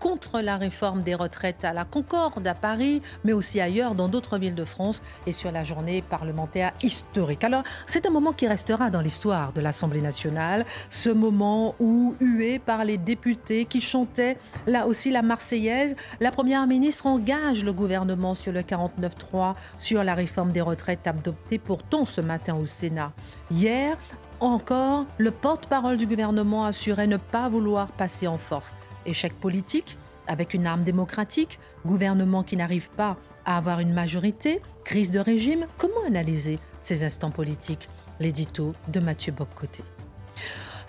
contre la réforme des retraites à la Concorde, à Paris, mais aussi ailleurs dans d'autres villes de France et sur la journée parlementaire historique. Alors, c'est un moment qui restera dans l'histoire de l'Assemblée nationale, ce moment où, hué par les députés qui chantaient là aussi la Marseillaise, la Première ministre engage le gouvernement sur le 49-3, sur la réforme des retraites adoptée pourtant ce matin au Sénat. Hier, encore, le porte-parole du gouvernement assurait ne pas vouloir passer en force. Échec politique, avec une arme démocratique, gouvernement qui n'arrive pas à avoir une majorité, crise de régime, comment analyser ces instants politiques? L'édito de Mathieu Boccoté.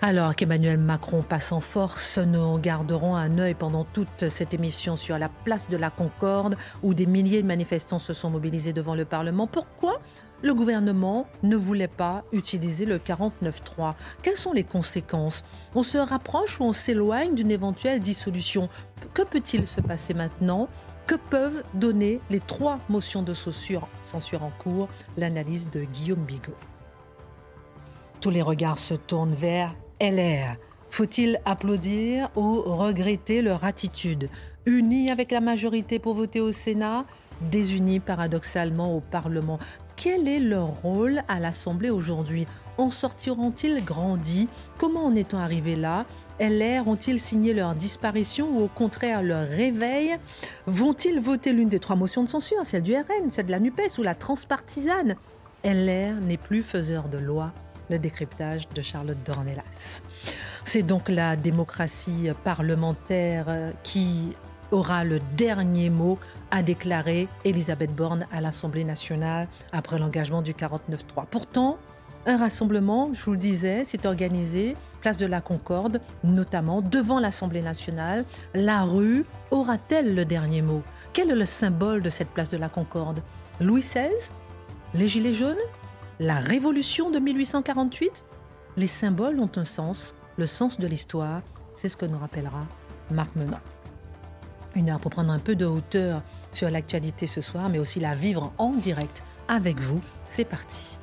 Alors qu'Emmanuel Macron passe en force, nous garderons un œil pendant toute cette émission sur la place de la Concorde où des milliers de manifestants se sont mobilisés devant le Parlement. Pourquoi le gouvernement ne voulait pas utiliser le 49.3 Quelles sont les conséquences? On se rapproche ou on s'éloigne d'une éventuelle dissolution? Que peut-il se passer maintenant? Que peuvent donner les trois motions de censure, censure en cours? L'analyse de Guillaume Bigot. Tous les regards se tournent vers LR. Faut-il applaudir ou regretter leur attitude? Unis avec la majorité pour voter au Sénat, désunis paradoxalement au Parlement. Quel est leur rôle à l'Assemblée aujourd'hui? En sortiront-ils grandis? Comment en est-on arrivé là? LR ont-ils signé leur disparition ou au contraire leur réveil? Vont-ils voter l'une des trois motions de censure, celle du RN, celle de la NUPES ou la transpartisane? LR n'est plus faiseur de loi, le décryptage de Charlotte Dornelas. C'est donc la démocratie parlementaire qui aura le dernier mot, a déclaré Elisabeth Borne à l'Assemblée nationale après l'engagement du 49-3. Pourtant, un rassemblement, je vous le disais, s'est organisé, place de la Concorde, notamment devant l'Assemblée nationale. La rue aura-t-elle le dernier mot? Quel est le symbole de cette place de la Concorde? Louis XVI Les Gilets jaunes? La Révolution de 1848 Les symboles ont un sens, le sens de l'histoire, c'est ce que nous rappellera Marc Menant. Une heure pour prendre un peu de hauteur sur l'actualité ce soir, mais aussi la vivre en direct avec vous. C'est parti.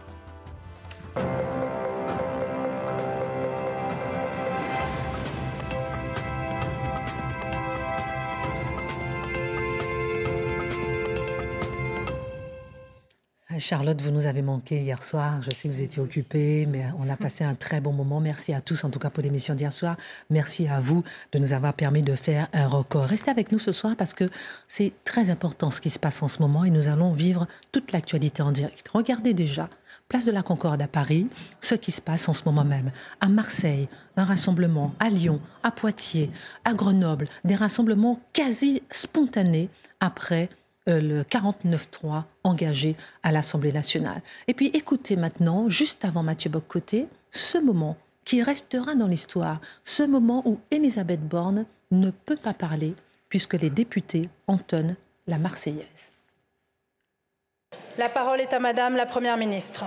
Charlotte, vous nous avez manqué hier soir. Je sais que vous étiez occupée, mais on a passé un très bon moment. Merci à tous, en tout cas pour l'émission d'hier soir. Merci à vous de nous avoir permis de faire un record. Restez avec nous ce soir parce que c'est très important ce qui se passe en ce moment et nous allons vivre toute l'actualité en direct. Regardez déjà, place de la Concorde à Paris, ce qui se passe en ce moment même. À Marseille, un rassemblement. À Lyon, à Poitiers, à Grenoble, des rassemblements quasi spontanés après le 49-3 engagé à l'Assemblée nationale. Et puis écoutez maintenant, juste avant Mathieu Boccoté, ce moment qui restera dans l'histoire, ce moment où Elisabeth Borne ne peut pas parler puisque les députés entonnent la Marseillaise. La parole est à Madame la Première ministre.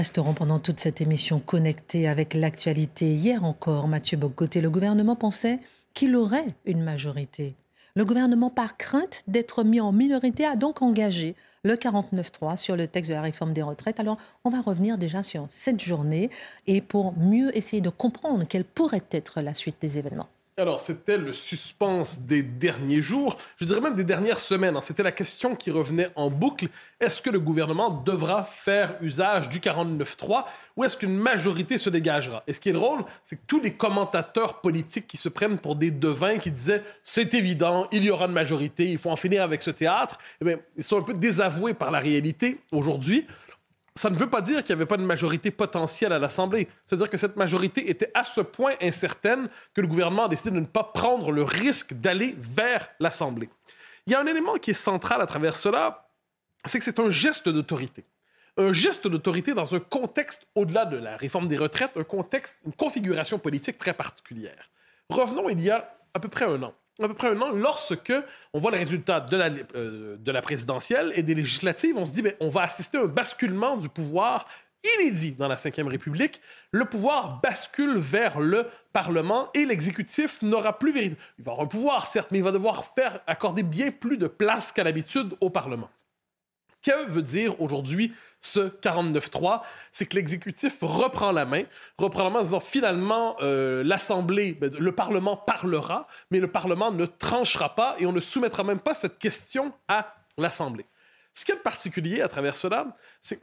Resterons pendant toute cette émission connectés avec l'actualité. Hier encore, Mathieu Bocoté, le gouvernement pensait qu'il aurait une majorité. Le gouvernement, par crainte d'être mis en minorité, a donc engagé le 49.3 sur le texte de la réforme des retraites. Alors, on va revenir déjà sur cette journée et pour mieux essayer de comprendre quelle pourrait être la suite des événements. Alors, c'était le suspense des derniers jours, je dirais même des dernières semaines. Hein. C'était la question qui revenait en boucle. Est-ce que le gouvernement devra faire usage du 49-3 ou est-ce qu'une majorité se dégagera? Et ce qui est drôle, c'est que tous les commentateurs politiques qui se prennent pour des devins, qui disaient c'est évident, il y aura une majorité, il faut en finir avec ce théâtre, eh ils sont un peu désavoués par la réalité aujourd'hui ça ne veut pas dire qu'il n'y avait pas de majorité potentielle à l'Assemblée. C'est-à-dire que cette majorité était à ce point incertaine que le gouvernement a décidé de ne pas prendre le risque d'aller vers l'Assemblée. Il y a un élément qui est central à travers cela, c'est que c'est un geste d'autorité. Un geste d'autorité dans un contexte, au-delà de la réforme des retraites, un contexte, une configuration politique très particulière. Revenons il y a à peu près un an à peu près un an, lorsque on voit le résultat de la, euh, de la présidentielle et des législatives, on se dit, mais on va assister à un basculement du pouvoir inédit dans la Ve République. Le pouvoir bascule vers le Parlement et l'exécutif n'aura plus véritablement... Il va avoir un pouvoir, certes, mais il va devoir faire accorder bien plus de place qu'à l'habitude au Parlement. Que veut dire aujourd'hui ce 49-3? C'est que l'exécutif reprend la main, reprend la main en disant finalement euh, l'Assemblée, ben, le Parlement parlera, mais le Parlement ne tranchera pas et on ne soumettra même pas cette question à l'Assemblée. Ce qui est particulier à travers cela,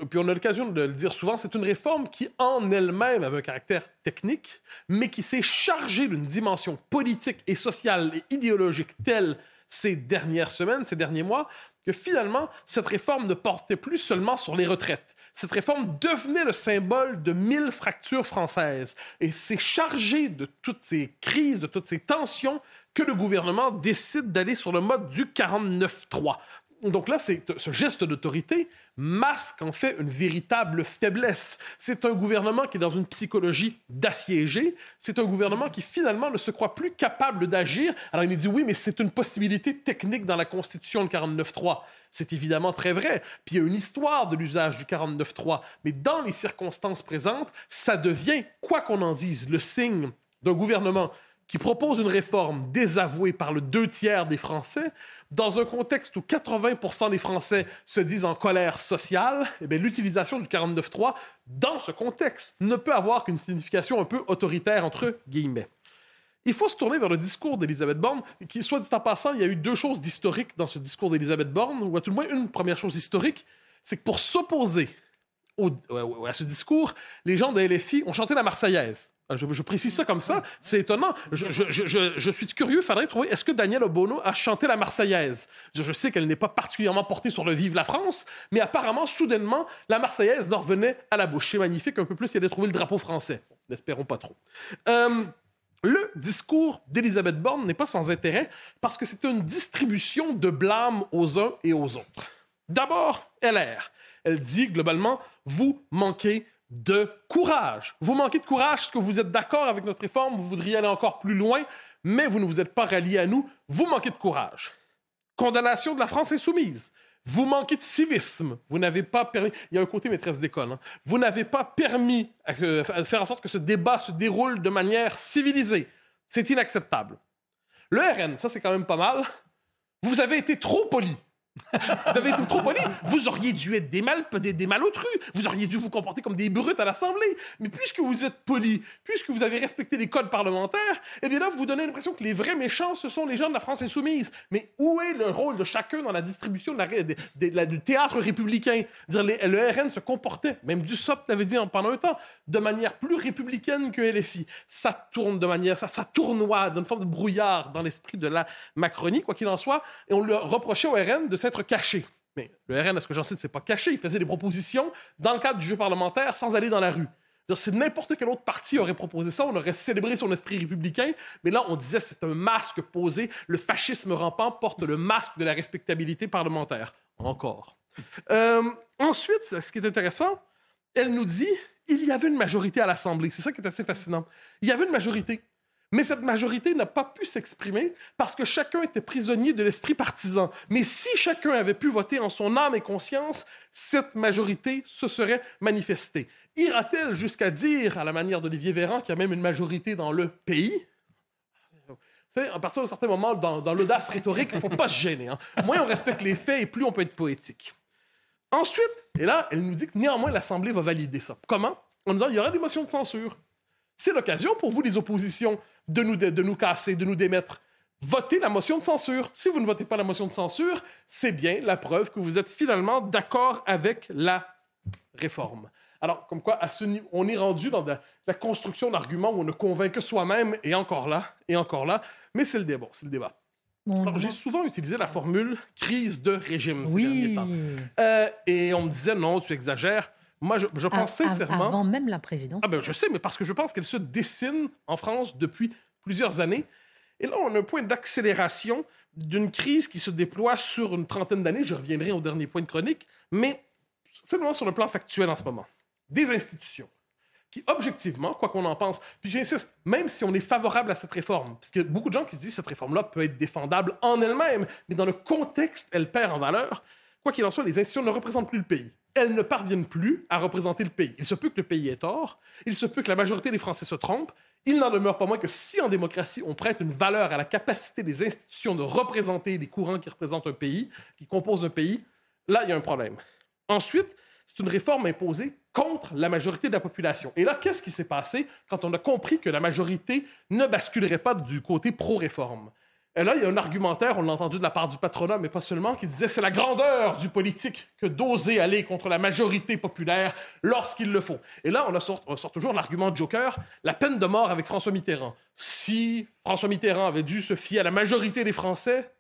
puis on a l'occasion de le dire souvent, c'est une réforme qui en elle-même avait un caractère technique, mais qui s'est chargée d'une dimension politique et sociale et idéologique telle ces dernières semaines, ces derniers mois, que finalement, cette réforme ne portait plus seulement sur les retraites. Cette réforme devenait le symbole de mille fractures françaises. Et c'est chargé de toutes ces crises, de toutes ces tensions, que le gouvernement décide d'aller sur le mode du 49-3 donc là, ce geste d'autorité masque en fait une véritable faiblesse. C'est un gouvernement qui est dans une psychologie d'assiégé. C'est un gouvernement qui finalement ne se croit plus capable d'agir. Alors il me dit oui, mais c'est une possibilité technique dans la Constitution, le 49.3. C'est évidemment très vrai. Puis il y a une histoire de l'usage du 49.3. Mais dans les circonstances présentes, ça devient, quoi qu'on en dise, le signe d'un gouvernement qui propose une réforme désavouée par le deux tiers des Français, dans un contexte où 80% des Français se disent en colère sociale, eh l'utilisation du 49.3 dans ce contexte ne peut avoir qu'une signification un peu autoritaire entre guillemets. Il faut se tourner vers le discours d'Elisabeth Borne, qui, soit dit en passant, il y a eu deux choses d'historique dans ce discours d'Elisabeth Borne, ou à tout le moins une première chose historique, c'est que pour s'opposer à ce discours, les gens de LFI ont chanté la Marseillaise. Ah, je, précise ça comme ça. C'est étonnant. Je, suis curieux. Il faudrait trouver. Est-ce que Daniel Obono a chanté la Marseillaise? Je, sais qu'elle n'est pas particulièrement portée sur le Vive la France, mais apparemment, soudainement, la Marseillaise leur venait à la bouche. C'est magnifique. Un peu plus, il allait trouver le drapeau français. N'espérons pas trop. Euh, le discours d'Elisabeth Borne n'est pas sans intérêt parce que c'est une distribution de blâme aux uns et aux autres. D'abord, LR. Elle dit globalement, vous manquez de courage. Vous manquez de courage parce que vous êtes d'accord avec notre réforme, vous voudriez aller encore plus loin, mais vous ne vous êtes pas rallié à nous. Vous manquez de courage. Condamnation de la France insoumise. Vous manquez de civisme. Vous n'avez pas permis. Il y a un côté maîtresse d'école. Hein. Vous n'avez pas permis de faire en sorte que ce débat se déroule de manière civilisée. C'est inacceptable. Le RN, ça c'est quand même pas mal. Vous avez été trop poli. Vous avez été trop poli. Vous auriez dû être des, mal, des, des malotrus. Vous auriez dû vous comporter comme des brutes à l'Assemblée. Mais puisque vous êtes poli, puisque vous avez respecté les codes parlementaires, eh bien là, vous donnez l'impression que les vrais méchants, ce sont les gens de la France insoumise. Mais où est le rôle de chacun dans la distribution du théâtre républicain? Dire, le RN se comportait, même du SOP l'avait dit pendant un temps, de manière plus républicaine que LFI. Ça tourne de manière, ça, ça tournoie d'une forme de brouillard dans l'esprit de la Macronie, quoi qu'il en soit. Et on le reprochait au RN de caché. Mais le RN, est-ce que j'en sais, c'est pas caché. Il faisait des propositions dans le cadre du jeu parlementaire sans aller dans la rue. Si n'importe quel autre parti aurait proposé ça, on aurait célébré son esprit républicain, mais là, on disait c'est un masque posé. Le fascisme rampant porte le masque de la respectabilité parlementaire. Encore. Euh, ensuite, ce qui est intéressant, elle nous dit il y avait une majorité à l'Assemblée. C'est ça qui est assez fascinant. Il y avait une majorité. Mais cette majorité n'a pas pu s'exprimer parce que chacun était prisonnier de l'esprit partisan. Mais si chacun avait pu voter en son âme et conscience, cette majorité se serait manifestée. Ira-t-elle jusqu'à dire, à la manière d'Olivier Véran, qu'il y a même une majorité dans le pays? Vous savez, à partir d'un certain moment, dans, l'audace rhétorique, il ne faut pas se gêner. Hein. Moins on respecte les faits et plus on peut être poétique. Ensuite, et là, elle nous dit que néanmoins l'Assemblée va valider ça. Comment? En disant il y aura des motions de censure. C'est l'occasion pour vous, les oppositions, de nous, de, de nous casser, de nous démettre. Votez la motion de censure. Si vous ne votez pas la motion de censure, c'est bien la preuve que vous êtes finalement d'accord avec la réforme. Alors, comme quoi, à ce niveau, on est rendu dans la, la construction d'arguments où on ne convainc que soi-même, et encore là, et encore là. Mais c'est le débat, c'est le débat. Alors, j'ai souvent utilisé la formule crise de régime ces oui. derniers temps. Euh, et on me disait non, tu exagères. Moi, je, pense sincèrement. Avant même la présidence. Ah ben, je sais, mais parce que je pense qu'elle se dessine en France depuis plusieurs années. Et là, on a un point d'accélération d'une crise qui se déploie sur une trentaine d'années. Je reviendrai au dernier point de chronique, mais simplement sur le plan factuel en ce moment. Des institutions qui, objectivement, quoi qu'on en pense, puis j'insiste, même si on est favorable à cette réforme, parce qu'il y a beaucoup de gens qui se disent que cette réforme-là peut être défendable en elle-même, mais dans le contexte, elle perd en valeur. Quoi qu'il en soit, les institutions ne représentent plus le pays. Elles ne parviennent plus à représenter le pays. Il se peut que le pays ait tort, il se peut que la majorité des Français se trompent. Il n'en demeure pas moins que si en démocratie on prête une valeur à la capacité des institutions de représenter les courants qui représentent un pays, qui composent un pays, là, il y a un problème. Ensuite, c'est une réforme imposée contre la majorité de la population. Et là, qu'est-ce qui s'est passé quand on a compris que la majorité ne basculerait pas du côté pro-réforme? Et là, il y a un argumentaire, on l'a entendu de la part du patronat, mais pas seulement, qui disait c'est la grandeur du politique que d'oser aller contre la majorité populaire lorsqu'il le faut. Et là, on, sort, toujours l'argument joker, la peine de mort avec François Mitterrand. Si François Mitterrand avait dû se fier à la majorité des Français,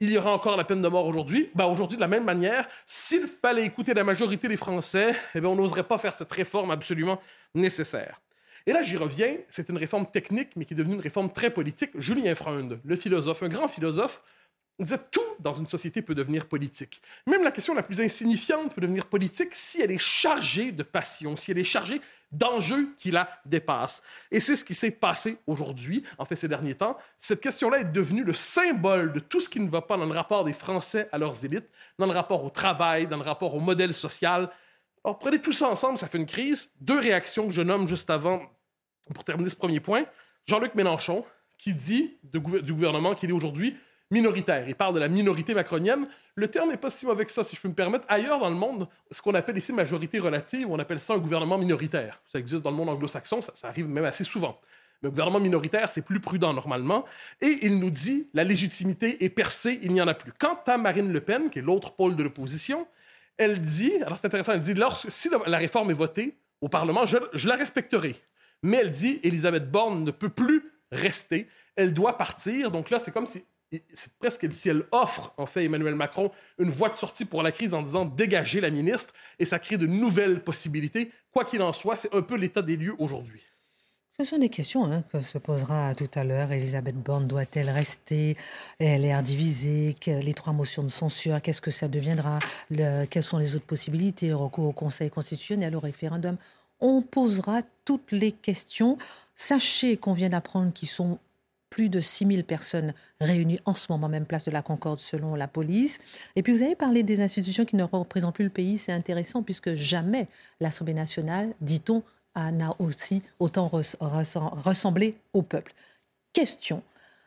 il y aura encore la peine de mort aujourd'hui. Ben, aujourd'hui, de la même manière, s'il fallait écouter la majorité des Français, eh ben, on n'oserait pas faire cette réforme absolument nécessaire. Et là, j'y reviens, c'est une réforme technique, mais qui est devenue une réforme très politique. Julien Freund, le philosophe, un grand philosophe, disait tout dans une société peut devenir politique. Même la question la plus insignifiante peut devenir politique si elle est chargée de passion, si elle est chargée d'enjeux qui la dépassent. Et c'est ce qui s'est passé aujourd'hui, en fait ces derniers temps. Cette question-là est devenue le symbole de tout ce qui ne va pas dans le rapport des Français à leurs élites, dans le rapport au travail, dans le rapport au modèle social. Alors prenez tout ça ensemble, ça fait une crise. Deux réactions que je nomme juste avant, pour terminer ce premier point. Jean-Luc Mélenchon, qui dit du gouvernement qu'il est aujourd'hui minoritaire. Il parle de la minorité macronienne. Le terme n'est pas si mauvais que ça, si je peux me permettre. Ailleurs dans le monde, ce qu'on appelle ici majorité relative, on appelle ça un gouvernement minoritaire. Ça existe dans le monde anglo-saxon, ça, ça arrive même assez souvent. Le gouvernement minoritaire, c'est plus prudent normalement. Et il nous dit la légitimité est percée, il n'y en a plus. Quant à Marine Le Pen, qui est l'autre pôle de l'opposition, elle dit, alors c'est intéressant, elle dit, si la, réforme est votée au Parlement, je, je la respecterai. Mais elle dit, Elisabeth Borne ne peut plus rester, elle doit partir. Donc là, c'est comme si, c'est presque si elle offre, en fait, Emmanuel Macron, une voie de sortie pour la crise en disant dégagez la ministre, et ça crée de nouvelles possibilités. Quoi qu'il en soit, c'est un peu l'état des lieux aujourd'hui. Ce sont des questions hein, que se posera tout à l'heure. Elisabeth Borne doit-elle rester? Elle est divisée. Que- Les trois motions de censure, qu'est-ce que ça deviendra? Le- Quelles sont les autres possibilités? Recours au Conseil constitutionnel, au référendum On posera toutes les questions. Sachez qu'on vient d'apprendre qu'ils sont plus de 6000 personnes réunies en ce moment même place de la Concorde selon la police. Et puis vous avez parlé des institutions qui ne représentent plus le pays. C'est intéressant puisque jamais l'Assemblée nationale, dit-on, n'a aussi autant res- ressem- ressemblé au peuple. Question.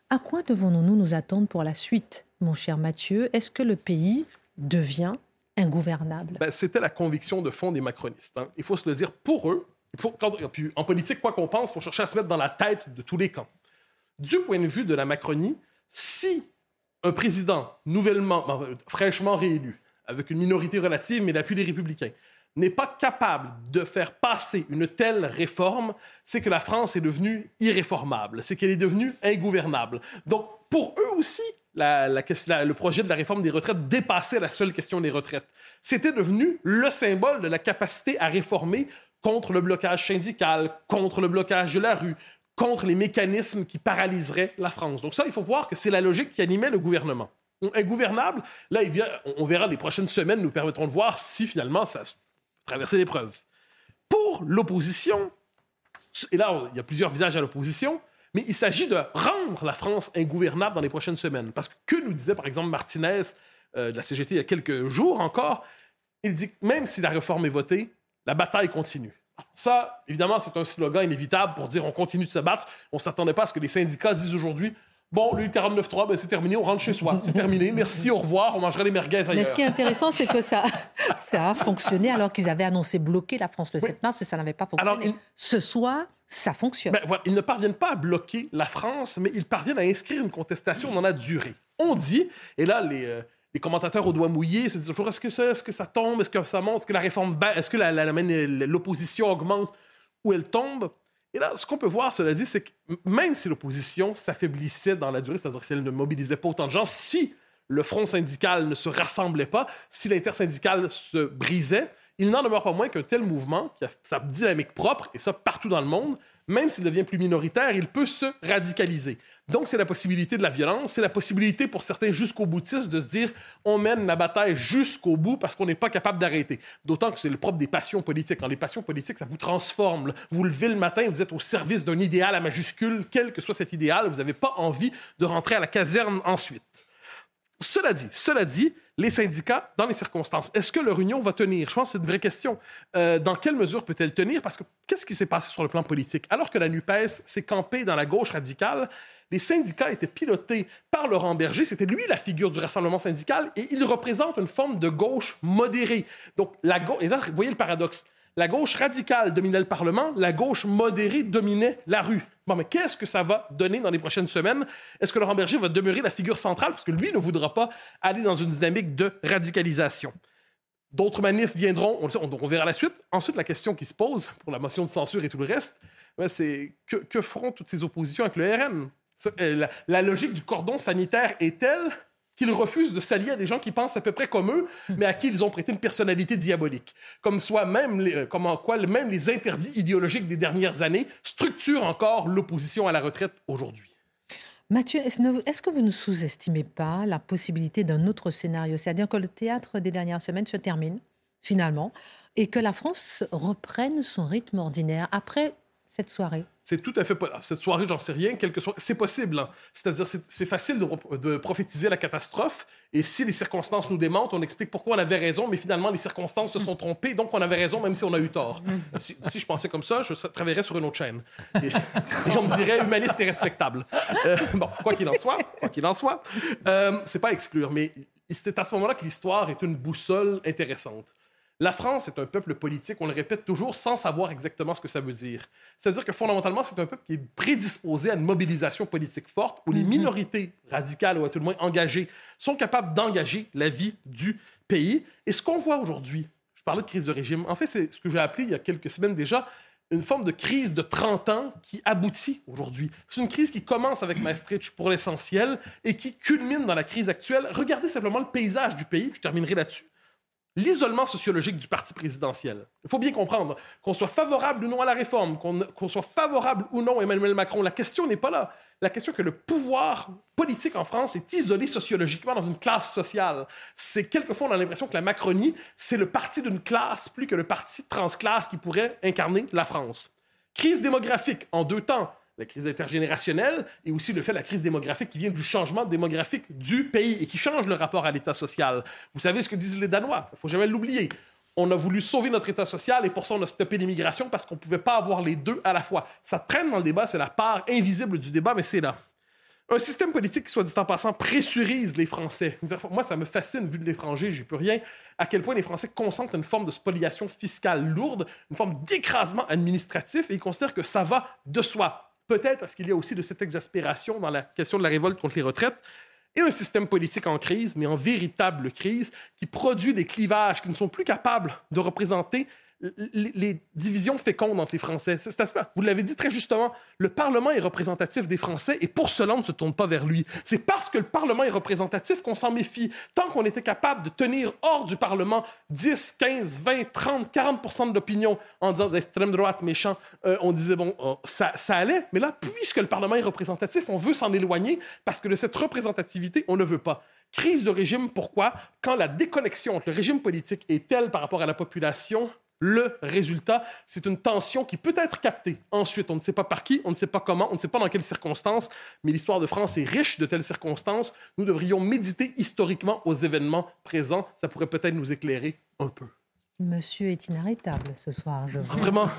À quoi devons-nous nous attendre pour la suite, mon cher Mathieu? Est-ce que le pays devient ingouvernable? Ben, C'était la conviction de fond des macronistes. hein. Il faut se le dire pour eux. Il faut, en politique, quoi qu'on pense, il faut chercher à se mettre dans la tête de tous les camps. Du point de vue de la Macronie, si un président nouvellement, ben, fraîchement réélu, avec une minorité relative, mais l'appui des républicains, n'est pas capable de faire passer une telle réforme, c'est que la France est devenue irréformable, c'est qu'elle est devenue ingouvernable. Donc, pour eux aussi, le projet de la réforme des retraites dépassait la seule question des retraites. C'était devenu le symbole de la capacité à réformer contre le blocage syndical, contre le blocage de la rue, contre les mécanismes qui paralyseraient la France. Donc ça, il faut voir que c'est la logique qui animait le gouvernement. Ingouvernable, là, on verra les prochaines semaines nous permettront de voir si finalement ça traverser l'épreuve. Pour l'opposition, et là, il y a plusieurs visages à l'opposition, mais il s'agit de rendre la France ingouvernable dans les prochaines semaines. Parce que que nous disait, par exemple, Martinez euh, de la CGT il y a quelques jours encore, il dit que même si la réforme est votée, la bataille continue. Ça, évidemment, c'est un slogan inévitable pour dire on continue de se battre. On ne s'attendait pas à ce que les syndicats disent aujourd'hui Bon, le 49.3, ben, c'est terminé, on rentre chez soi. C'est terminé. Merci, au revoir, on mangera les merguez ailleurs. Mais ce qui est intéressant, c'est que ça, ça a fonctionné alors qu'ils avaient annoncé bloquer la France le 7 mars et ça n'avait pas fonctionné. Alors, il- Ce soir, ça fonctionne. Ben, voilà, ils ne parviennent pas à bloquer la France, mais ils parviennent à inscrire une contestation dans la durée. On dit, et là, les, euh, les commentateurs au doigt mouillé se disent toujours est-ce que, ça, est-ce que ça tombe, est-ce que ça monte, est-ce que la réforme, est-ce que la, la- la- l'opposition augmente ou elle tombe? Et là, ce qu'on peut voir, cela dit, c'est que même si l'opposition s'affaiblissait dans la durée, c'est-à-dire si elle ne mobilisait pas autant de gens, si le front syndical ne se rassemblait pas, si l'intersyndical se brisait, il n'en demeure pas moins qu'un tel mouvement, qui a sa dynamique propre, et ça partout dans le monde, même s'il devient plus minoritaire, il peut se radicaliser. Donc, c'est la possibilité de la violence, c'est la possibilité pour certains jusqu'au boutistes de se dire on mène la bataille jusqu'au bout parce qu'on n'est pas capable d'arrêter. D'autant que c'est le propre des passions politiques. Quand les passions politiques, ça vous transforme. Vous levez le matin, vous êtes au service d'un idéal à majuscule, quel que soit cet idéal, vous n'avez pas envie de rentrer à la caserne ensuite. Cela dit, cela dit, les syndicats, dans les circonstances, est-ce que leur union va tenir? Je pense que c'est une vraie question. Euh, dans quelle mesure peut-elle tenir? Parce que qu'est-ce qui s'est passé sur le plan politique? Alors que la NUPES s'est campée dans la gauche radicale, les syndicats étaient pilotés par Laurent Berger. C'était lui la figure du rassemblement syndical et il représente une forme de gauche modérée. Donc, la gauche... Et là, vous voyez le paradoxe. La gauche radicale dominait le Parlement, la gauche modérée dominait la rue. Bon, mais qu'est-ce que ça va donner dans les prochaines semaines? Est-ce que Laurent Berger va demeurer la figure centrale? Parce que lui ne voudra pas aller dans une dynamique de radicalisation. D'autres manifs viendront, on, verra la suite. Ensuite, la question qui se pose pour la motion de censure et tout le reste, ben, c'est que, feront toutes ces oppositions avec le RN? Euh, La, la logique du cordon sanitaire est telle qu'ils refusent de s'allier à des gens qui pensent à peu près comme eux, mais à qui ils ont prêté une personnalité diabolique. Comme soit même, les- euh, comme en quoi même les interdits idéologiques des dernières années structurent encore l'opposition à la retraite aujourd'hui. Mathieu, est-ce que vous ne sous-estimez pas la possibilité d'un autre scénario? C'est-à-dire que le théâtre des dernières semaines se termine, finalement, et que la France reprenne son rythme ordinaire après cette soirée C'est tout à fait pas. Cette soirée, j'en sais rien. Quelque soit, c'est possible. hein. C'est-à-dire, c'est, facile de, pro- de prophétiser la catastrophe. Et si les circonstances nous démentent, on explique pourquoi on avait raison, mais finalement, les circonstances se sont trompées, donc on avait raison, même si on a eu tort. si, si je pensais comme ça, je travaillerais sur une autre chaîne. Et, et on me dirait humaniste et respectable. Euh, bon, quoi qu'il en soit, quoi qu'il en soit, euh, c'est pas à exclure, mais c'est à ce moment-là que l'histoire est une boussole intéressante. La France est un peuple politique, on le répète toujours, sans savoir exactement ce que ça veut dire. C'est-à-dire que fondamentalement, c'est un peuple qui est prédisposé à une mobilisation politique forte, où les minorités radicales, ou à tout le moins engagées, sont capables d'engager la vie du pays. Et ce qu'on voit aujourd'hui, je parlais de crise de régime, en fait, c'est ce que j'ai appelé il y a quelques semaines déjà une forme de crise de 30 ans qui aboutit aujourd'hui. C'est une crise qui commence avec Maastricht pour l'essentiel et qui culmine dans la crise actuelle. Regardez simplement le paysage du pays, je terminerai là-dessus l'isolement sociologique du parti présidentiel. Il faut bien comprendre qu'on soit favorable ou non à la réforme, qu'on soit favorable ou non à Emmanuel Macron, la question n'est pas là. La question est que le pouvoir politique en France est isolé sociologiquement dans une classe sociale. C'est quelquefois on a l'impression que la Macronie, c'est le parti d'une classe plus que le parti transclasse qui pourrait incarner la France. Crise démographique en deux temps. La crise intergénérationnelle et aussi le fait de la crise démographique qui vient du changement démographique du pays et qui change le rapport à l'État social. Vous savez ce que disent les Danois, il faut jamais l'oublier. On a voulu sauver notre État social et pour ça on a stoppé l'immigration parce qu'on ne pouvait pas avoir les deux à la fois. Ça traîne dans le débat, c'est la part invisible du débat, mais c'est là. Un système politique qui, soit dit en passant, pressurise les Français. Moi, ça me fascine, vu de l'étranger, j'y peux rien, à quel point les Français consentent une forme de spoliation fiscale lourde, une forme d'écrasement administratif, et ils considèrent que ça va de soi. Peut-être parce qu'il y a aussi de cette exaspération dans la question de la révolte contre les retraites, et un système politique en crise, mais en véritable crise, qui produit des clivages qui ne sont plus capables de représenter les, divisions fécondes entre les Français. Vous l'avez dit très justement, le Parlement est représentatif des Français et pour cela, on ne se tourne pas vers lui. C'est parce que le Parlement est représentatif qu'on s'en méfie. Tant qu'on était capable de tenir hors du Parlement 10, 15, 20, 30, 40 de l'opinion en disant d'extrême droite méchant, euh, on disait, bon, euh, ça, ça allait. Mais là, puisque le Parlement est représentatif, on veut s'en éloigner parce que de cette représentativité, on ne veut pas. Crise de régime, pourquoi? Quand la déconnexion entre le régime politique est telle par rapport à la population, le résultat, c'est une tension qui peut être captée. Ensuite, on ne sait pas par qui, on ne sait pas comment, on ne sait pas dans quelles circonstances, mais l'histoire de France est riche de telles circonstances. Nous devrions méditer historiquement aux événements présents. Ça pourrait peut-être nous éclairer un peu. Monsieur est inarrêtable ce soir, je vois. Vraiment,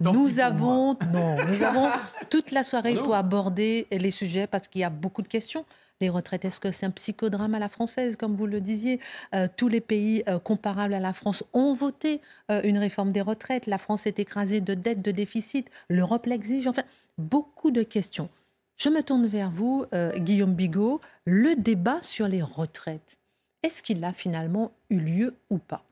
Nous avons, non, nous avons toute la soirée pour aborder les sujets parce qu'il y a beaucoup de questions. Les retraites Est-ce que c'est un psychodrame à la française, comme vous le disiez? Euh, Tous les pays euh, comparables à la France ont voté une réforme des retraites. La France est écrasée de dettes, de déficit. L'Europe l'exige. Enfin, beaucoup de questions. Je me tourne vers vous, Guillaume Bigot. Le débat sur les retraites, est-ce qu'il a finalement eu lieu ou pas?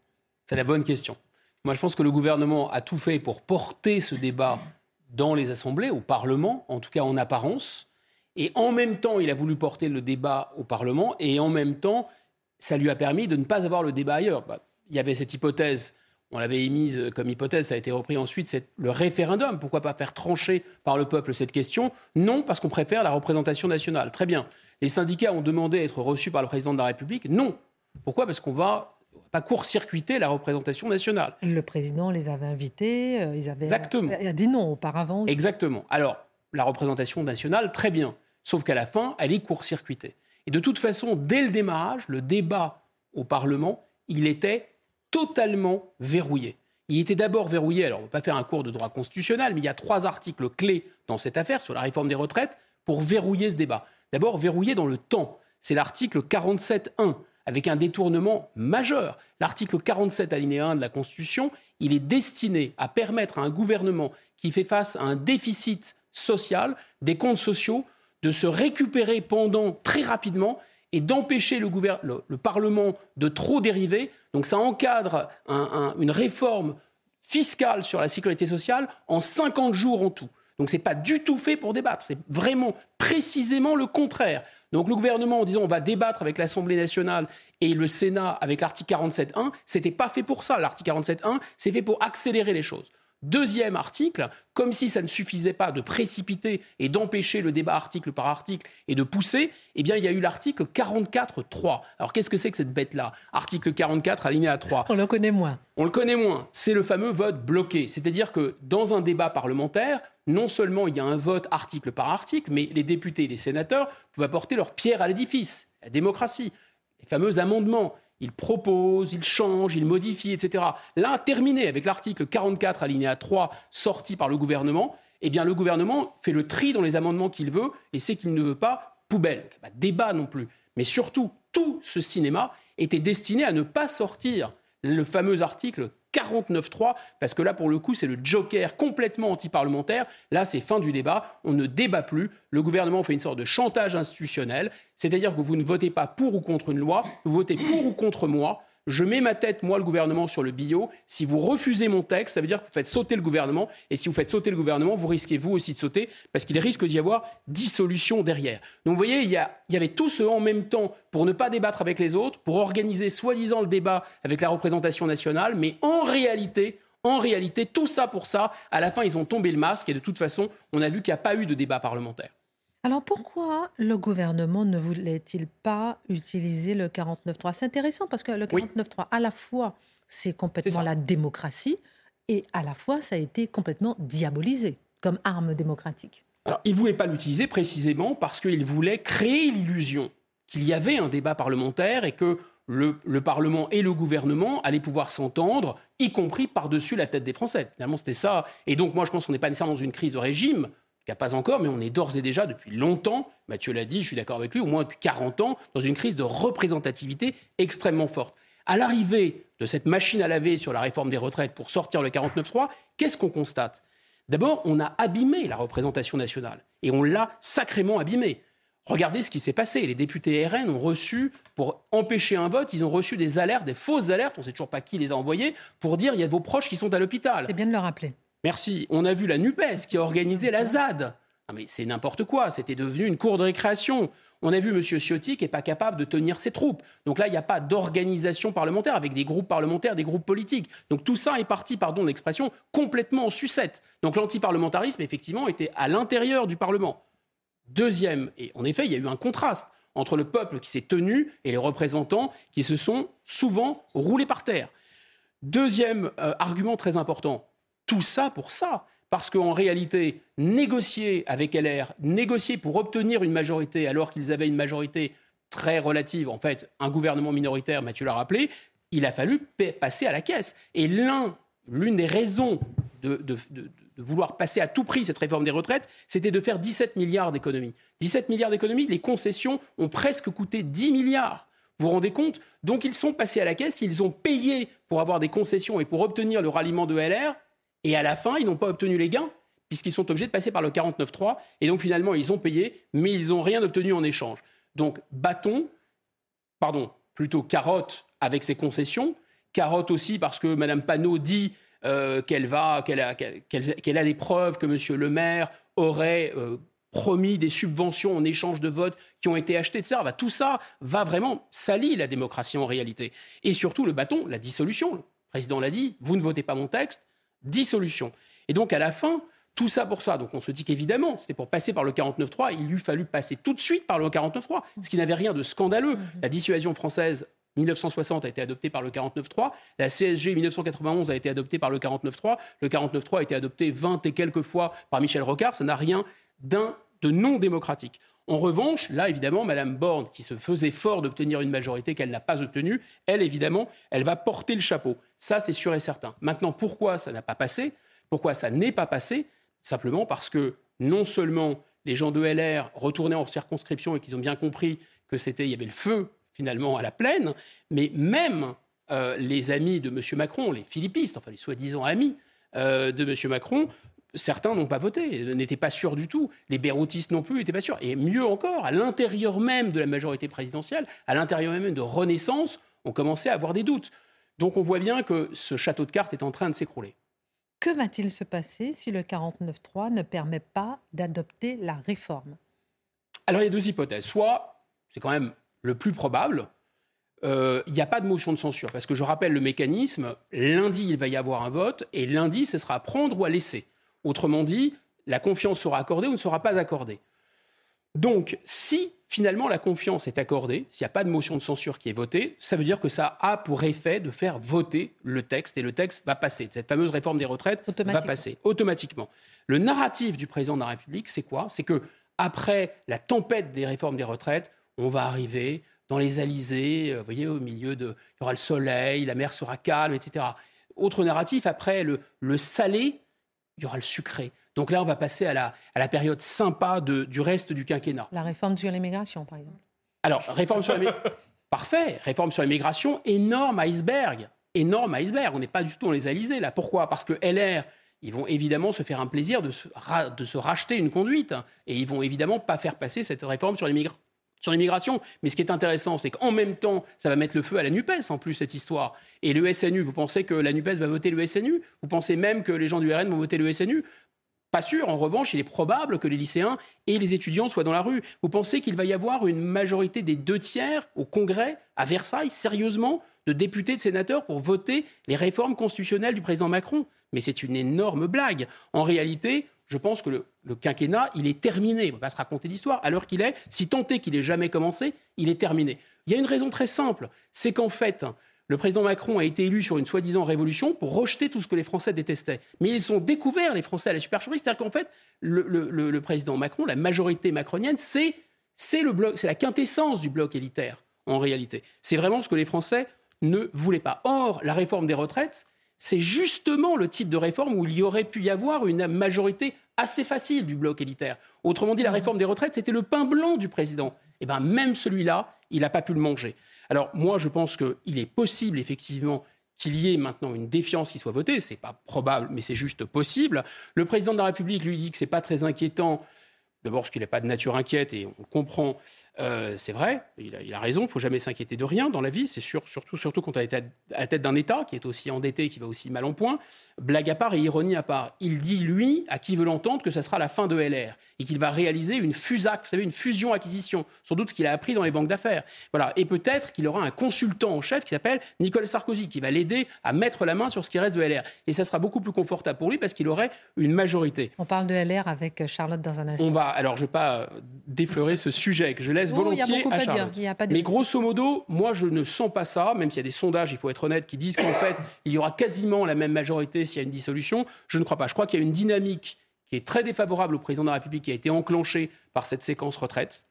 C'est la bonne question. Moi, je pense que le gouvernement a tout fait pour porter ce débat dans les assemblées, au Parlement, en tout cas en apparence. Et en même temps, il a voulu porter le débat au Parlement, et en même temps, ça lui a permis de ne pas avoir le débat ailleurs. Bah, il y avait cette hypothèse, on l'avait émise comme hypothèse, ça a été repris ensuite, c'est le référendum. Pourquoi pas faire trancher par le peuple cette question? Non, parce qu'on préfère la représentation nationale. Très bien. Les syndicats ont demandé à être reçus par le président de la République Non. Pourquoi? Parce qu'on va pas court-circuiter la représentation nationale. Le président les avait invités, euh, ils avaient Exactement. Il a dit non auparavant. Exactement. Alors, la représentation nationale, très bien. Sauf qu'à la fin, elle est court-circuitée. Et de toute façon, dès le démarrage, le débat au Parlement, il était totalement verrouillé. Il était d'abord verrouillé, alors on ne va pas faire un cours de droit constitutionnel, mais il y a trois articles clés dans cette affaire sur la réforme des retraites pour verrouiller ce débat. D'abord, verrouillé dans le temps. C'est l'article 47.1 avec un détournement majeur. L'article 47 alinéa 1 de la Constitution, il est destiné à permettre à un gouvernement qui fait face à un déficit social des comptes sociaux de se récupérer pendant très rapidement et d'empêcher le, le, Parlement de trop dériver. Donc ça encadre une réforme fiscale sur la sécurité sociale en 50 jours en tout. Donc ce n'est pas du tout fait pour débattre, c'est vraiment précisément le contraire. Donc le gouvernement, en disant on va débattre avec l'Assemblée nationale et le Sénat avec l'article 47.1, c'était pas fait pour ça. L'article 47.1, c'est fait pour accélérer les choses. Deuxième article, comme si ça ne suffisait pas de précipiter et d'empêcher le débat article par article et de pousser, eh bien, il y a eu l'article 44.3. Alors, qu'est-ce que c'est que cette bête-là? Article 44, alinéa 3. On le connaît moins. On le connaît moins. C'est le fameux vote bloqué. C'est-à-dire que dans un débat parlementaire, non seulement il y a un vote article par article, mais les députés et les sénateurs peuvent apporter leur pierre à l'édifice, la démocratie. Les fameux amendements il propose, il change, il modifie, etc. Là, terminé avec l'article 44 alinéa 3 sorti par le gouvernement, eh bien le gouvernement fait le tri dans les amendements qu'il veut et c'est qu'il ne veut pas poubelle, pas débat non plus. Mais surtout, tout ce cinéma était destiné à ne pas sortir le fameux article 49.3, parce que là, pour le coup, c'est le joker complètement anti-parlementaire. Là, c'est fin du débat. On ne débat plus. Le gouvernement fait une sorte de chantage institutionnel. C'est-à-dire que vous ne votez pas pour ou contre une loi, vous votez pour ou contre moi je mets ma tête, moi, le gouvernement, sur le bio. Si vous refusez mon texte, ça veut dire que vous faites sauter le gouvernement. Et si vous faites sauter le gouvernement, vous risquez vous aussi de sauter, parce qu'il risque d'y avoir dissolution derrière. Donc vous voyez, il y, avait tout ce en même temps pour ne pas débattre avec les autres, pour organiser soi-disant le débat avec la représentation nationale, mais en réalité, en réalité, tout ça pour ça, à la fin, ils ont tombé le masque et de toute façon, on a vu qu'il n'y a pas eu de débat parlementaire. Alors pourquoi le gouvernement ne voulait-il pas utiliser le 49.3 C'est intéressant parce que le 49.3, à la fois, c'est complètement la démocratie et à la fois, ça a été complètement diabolisé comme arme démocratique. Alors, il ne voulait pas l'utiliser précisément parce qu'il voulait créer l'illusion qu'il y avait un débat parlementaire et que le, le, Parlement et le gouvernement allaient pouvoir s'entendre, y compris par-dessus la tête des Français. Finalement, c'était ça. Et donc, moi, je pense qu'on n'est pas nécessairement dans une crise de régime n'y a pas encore, mais on est d'ores et déjà depuis longtemps, Mathieu l'a dit, je suis d'accord avec lui, au moins depuis 40 ans, dans une crise de représentativité extrêmement forte. À l'arrivée de cette machine à laver sur la réforme des retraites pour sortir le 49.3, qu'est-ce qu'on constate? D'abord, on a abîmé la représentation nationale et on l'a sacrément abîmée. Regardez ce qui s'est passé. Les députés RN ont reçu, pour empêcher un vote, ils ont reçu des alertes, des fausses alertes, on ne sait toujours pas qui les a envoyées, pour dire il y a vos proches qui sont à l'hôpital. C'est bien de le rappeler. Merci. On a vu la NUPES qui a organisé la ZAD. mais c'est n'importe quoi. C'était devenu une cour de récréation. On a vu M. Ciotti qui n'est pas capable de tenir ses troupes. Donc là, il n'y a pas d'organisation parlementaire avec des groupes parlementaires, des groupes politiques. Donc tout ça est parti, pardon l'expression, complètement en sucette. Donc l'antiparlementarisme, effectivement, était à l'intérieur du Parlement. Deuxième, et en effet, il y a eu un contraste entre le peuple qui s'est tenu et les représentants qui se sont souvent roulés par terre. Deuxième euh, argument très important, tout ça pour ça. Parce qu'en réalité, négocier avec LR, négocier pour obtenir une majorité alors qu'ils avaient une majorité très relative, en fait, un gouvernement minoritaire, Mathieu l'a rappelé, il a fallu passer à la caisse. Et l'un, l'une des raisons de, de vouloir passer à tout prix cette réforme des retraites, c'était de faire 17 milliards d'économies. 17 milliards d'économies, les concessions ont presque coûté 10 milliards. Vous vous rendez compte? Donc ils sont passés à la caisse, ils ont payé pour avoir des concessions et pour obtenir le ralliement de LR, et à la fin, ils n'ont pas obtenu les gains, puisqu'ils sont obligés de passer par le 49.3, et donc finalement, ils ont payé, mais ils n'ont rien obtenu en échange. Donc bâton, pardon, plutôt carotte avec ces concessions, carotte aussi parce que Mme Panot dit euh, qu'elle va, qu'elle a, qu'elle, a des preuves que M. Le Maire aurait euh, promis des subventions en échange de votes qui ont été achetés, etc. Bah, tout ça va vraiment salir la démocratie en réalité. Et surtout le bâton, la dissolution. Le président l'a dit, vous ne votez pas mon texte, dissolution. Et donc à la fin, tout ça pour ça. Donc on se dit qu'évidemment, c'était pour passer par le 49.3, il lui fallu passer tout de suite par le 49.3, ce qui n'avait rien de scandaleux. La dissuasion française 1960 a été adoptée par le 49.3, la CSG 1991 a été adoptée par le 49.3, le 49.3 a été adopté 20 et quelques fois par Michel Rocard, ça n'a rien d'un de non démocratique. En revanche, là, évidemment, Mme Borne, qui se faisait fort d'obtenir une majorité qu'elle n'a pas obtenue, elle, évidemment, elle va porter le chapeau. Ça, c'est sûr et certain. Maintenant, pourquoi ça n'a pas passé? Pourquoi ça n'est pas passé? Simplement parce que non seulement les gens de LR retournaient en circonscription et qu'ils ont bien compris que c'était, il y avait le feu finalement à la plaine, mais même euh, les amis de M. Macron, les philippistes, enfin les soi-disant amis euh, de M. Macron, certains n'ont pas voté, n'étaient pas sûrs du tout. Les béroutistes non plus n'étaient pas sûrs. Et mieux encore, à l'intérieur même de la majorité présidentielle, à l'intérieur même de Renaissance, on commençait à avoir des doutes. Donc on voit bien que ce château de cartes est en train de s'écrouler. Que va-t-il se passer si le 49.3 ne permet pas d'adopter la réforme? Alors il y a deux hypothèses. Soit, c'est quand même le plus probable, euh, il n'y a pas de motion de censure. Parce que je rappelle le mécanisme, lundi, il va y avoir un vote, et lundi, ce sera à prendre ou à laisser. Autrement dit, la confiance sera accordée ou ne sera pas accordée. Donc, si finalement la confiance est accordée, s'il n'y a pas de motion de censure qui est votée, ça veut dire que ça a pour effet de faire voter le texte et le texte va passer. Cette fameuse réforme des retraites va passer automatiquement. Le narratif du président de la République, c'est quoi? C'est que après la tempête des réformes des retraites, on va arriver dans les Alizés, euh, vous voyez, au milieu de, il y aura le soleil, la mer sera calme, etc. Autre narratif, après le, le salé, il y aura le sucré. Donc là, on va passer à la, à la période sympa de, du reste du quinquennat. La réforme sur l'immigration, par exemple. Alors, réforme sur l'immigration. Parfait. Réforme sur l'immigration, énorme iceberg. Énorme iceberg. On n'est pas du tout dans les Alizés, là. Pourquoi? Parce que LR, ils vont évidemment se faire un plaisir de se, de se racheter une conduite. Et ils vont évidemment pas faire passer cette réforme sur l'immigration sur l'immigration. Mais ce qui est intéressant, c'est qu'en même temps, ça va mettre le feu à la NUPES, en plus, cette histoire. Et le SNU, vous pensez que la NUPES va voter le SNU Vous pensez même que les gens du RN vont voter le SNU pas sûr. En revanche, il est probable que les lycéens et les étudiants soient dans la rue. Vous pensez qu'il va y avoir une majorité des deux tiers au Congrès, à Versailles, sérieusement, de députés, de sénateurs pour voter les réformes constitutionnelles du président Macron? Mais c'est une énorme blague. En réalité, je pense que le, quinquennat, il est terminé. On va pas se raconter l'histoire. À l'heure qu'il est, si tant est qu'il ait jamais commencé, il est terminé. Il y a une raison très simple. C'est qu'en fait, le président Macron a été élu sur une soi-disant révolution pour rejeter tout ce que les Français détestaient. Mais ils ont découvert, les Français, à la supercherie. C'est-à-dire qu'en fait, le, président Macron, la majorité macronienne, le c'est la quintessence du bloc élitaire, en réalité. C'est vraiment ce que les Français ne voulaient pas. Or, la réforme des retraites, c'est justement le type de réforme où il y aurait pu y avoir une majorité assez facile du bloc élitaire. Autrement dit, la réforme des retraites, c'était le pain blanc du président. Et eh bien, même celui-là, il n'a pas pu le manger. Alors moi, je pense qu'il est possible, effectivement, qu'il y ait maintenant une défiance qui soit votée. Ce n'est pas probable, mais c'est juste possible. Le président de la République lui dit que ce n'est pas très inquiétant. D'abord, parce qu'il n'est pas de nature inquiète et on comprend euh, c'est vrai, il a, il a raison, il faut jamais s'inquiéter de rien dans la vie, c'est sûr, surtout, surtout quand on est à la tête d'un État qui est aussi endetté, qui va aussi mal en point. Blague à part et ironie à part, il dit, lui, à qui veut l'entendre, que ce sera la fin de LR et qu'il va réaliser une FUSAC, vous savez, une fusion-acquisition, sans doute ce qu'il a appris dans les banques d'affaires. Voilà. Et peut-être qu'il aura un consultant en chef qui s'appelle Nicolas Sarkozy, qui va l'aider à mettre la main sur ce qui reste de LR. Et ça sera beaucoup plus confortable pour lui parce qu'il aurait une majorité. On parle de LR avec Charlotte dans un instant. On va, alors je ne vais pas défleurer ce sujet que je laisse volontiers à, Charlotte. Mais grosso modo, moi, je ne sens pas ça, même s'il y a des sondages, il faut être honnête, qui disent qu'en fait, il y aura quasiment la même majorité s'il y a une dissolution. Je ne crois pas. Je crois qu'il y a une dynamique qui est très défavorable au président de la République, qui a été enclenchée par cette séquence retraite.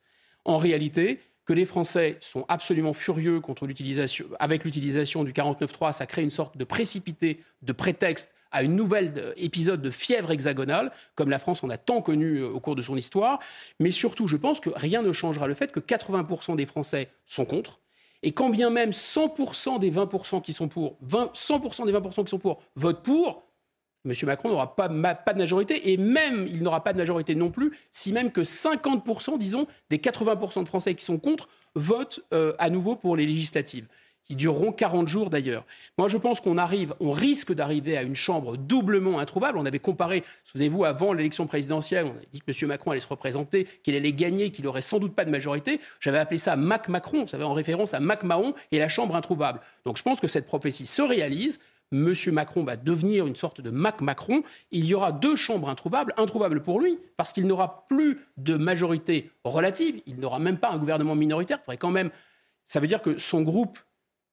En réalité, que les Français sont absolument furieux contre l'utilisation, avec l'utilisation du 49.3, ça crée une sorte de précipité, de prétexte à une nouvelle euh, épisode de fièvre hexagonale, comme la France en a tant connu euh, au cours de son histoire. Mais surtout, je pense que rien ne changera le fait que 80% des Français sont contre. Et quand bien même 100% des 20% qui sont pour, 20, 100% des 20% qui sont pour votent pour, M. Macron n'aura pas, pas, de majorité, et même il n'aura pas de majorité non plus, si même que 50%, disons, des 80% de Français qui sont contre votent euh, à nouveau pour les législatives qui dureront 40 jours d'ailleurs. Moi, je pense qu'on arrive, on risque d'arriver à une chambre doublement introuvable. On avait comparé, souvenez-vous, avant l'élection présidentielle, on a dit que M. Macron allait se représenter, qu'il allait gagner, qu'il n'aurait sans doute pas de majorité. J'avais appelé ça Mac Macron, vous savez, en référence à Mac Mahon et la chambre introuvable. Donc je pense que cette prophétie se réalise. M. Macron va devenir une sorte de Mac Macron. Il y aura deux chambres introuvables, introuvables pour lui, parce qu'il n'aura plus de majorité relative. Il n'aura même pas un gouvernement minoritaire. Faudrait quand même. Ça veut dire que son groupe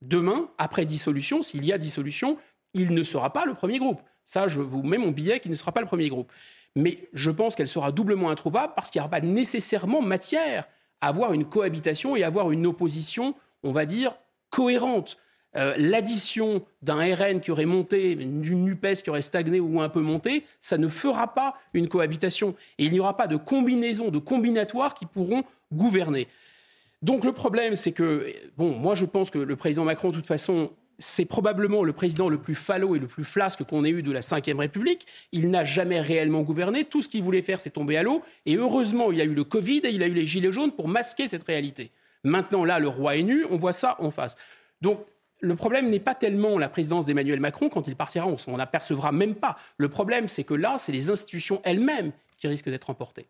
demain, après dissolution, s'il y a dissolution, il ne sera pas le premier groupe. Ça, je vous mets mon billet qu'il ne sera pas le premier groupe. Mais je pense qu'elle sera doublement introuvable parce qu'il n'y aura pas nécessairement matière à avoir une cohabitation et à avoir une opposition, on va dire, cohérente. Euh, l'addition d'un RN qui aurait monté, d'une NUPES qui aurait stagné ou un peu monté, ça ne fera pas une cohabitation. Et il n'y aura pas de combinaison, de combinatoires qui pourront gouverner. Donc le problème, c'est que, bon, moi je pense que le président Macron, de toute façon, c'est probablement le président le plus falot et le plus flasque qu'on ait eu de la Ve République. Il n'a jamais réellement gouverné. Tout ce qu'il voulait faire, c'est tomber à l'eau. Et heureusement, il y a eu le Covid et il a eu les Gilets jaunes pour masquer cette réalité. Maintenant, là, le roi est nu, on voit ça en face. Donc, le problème n'est pas tellement la présidence d'Emmanuel Macron. Quand il partira, on s'en apercevra même pas. Le problème, c'est que là, c'est les institutions elles-mêmes qui risquent d'être emportées.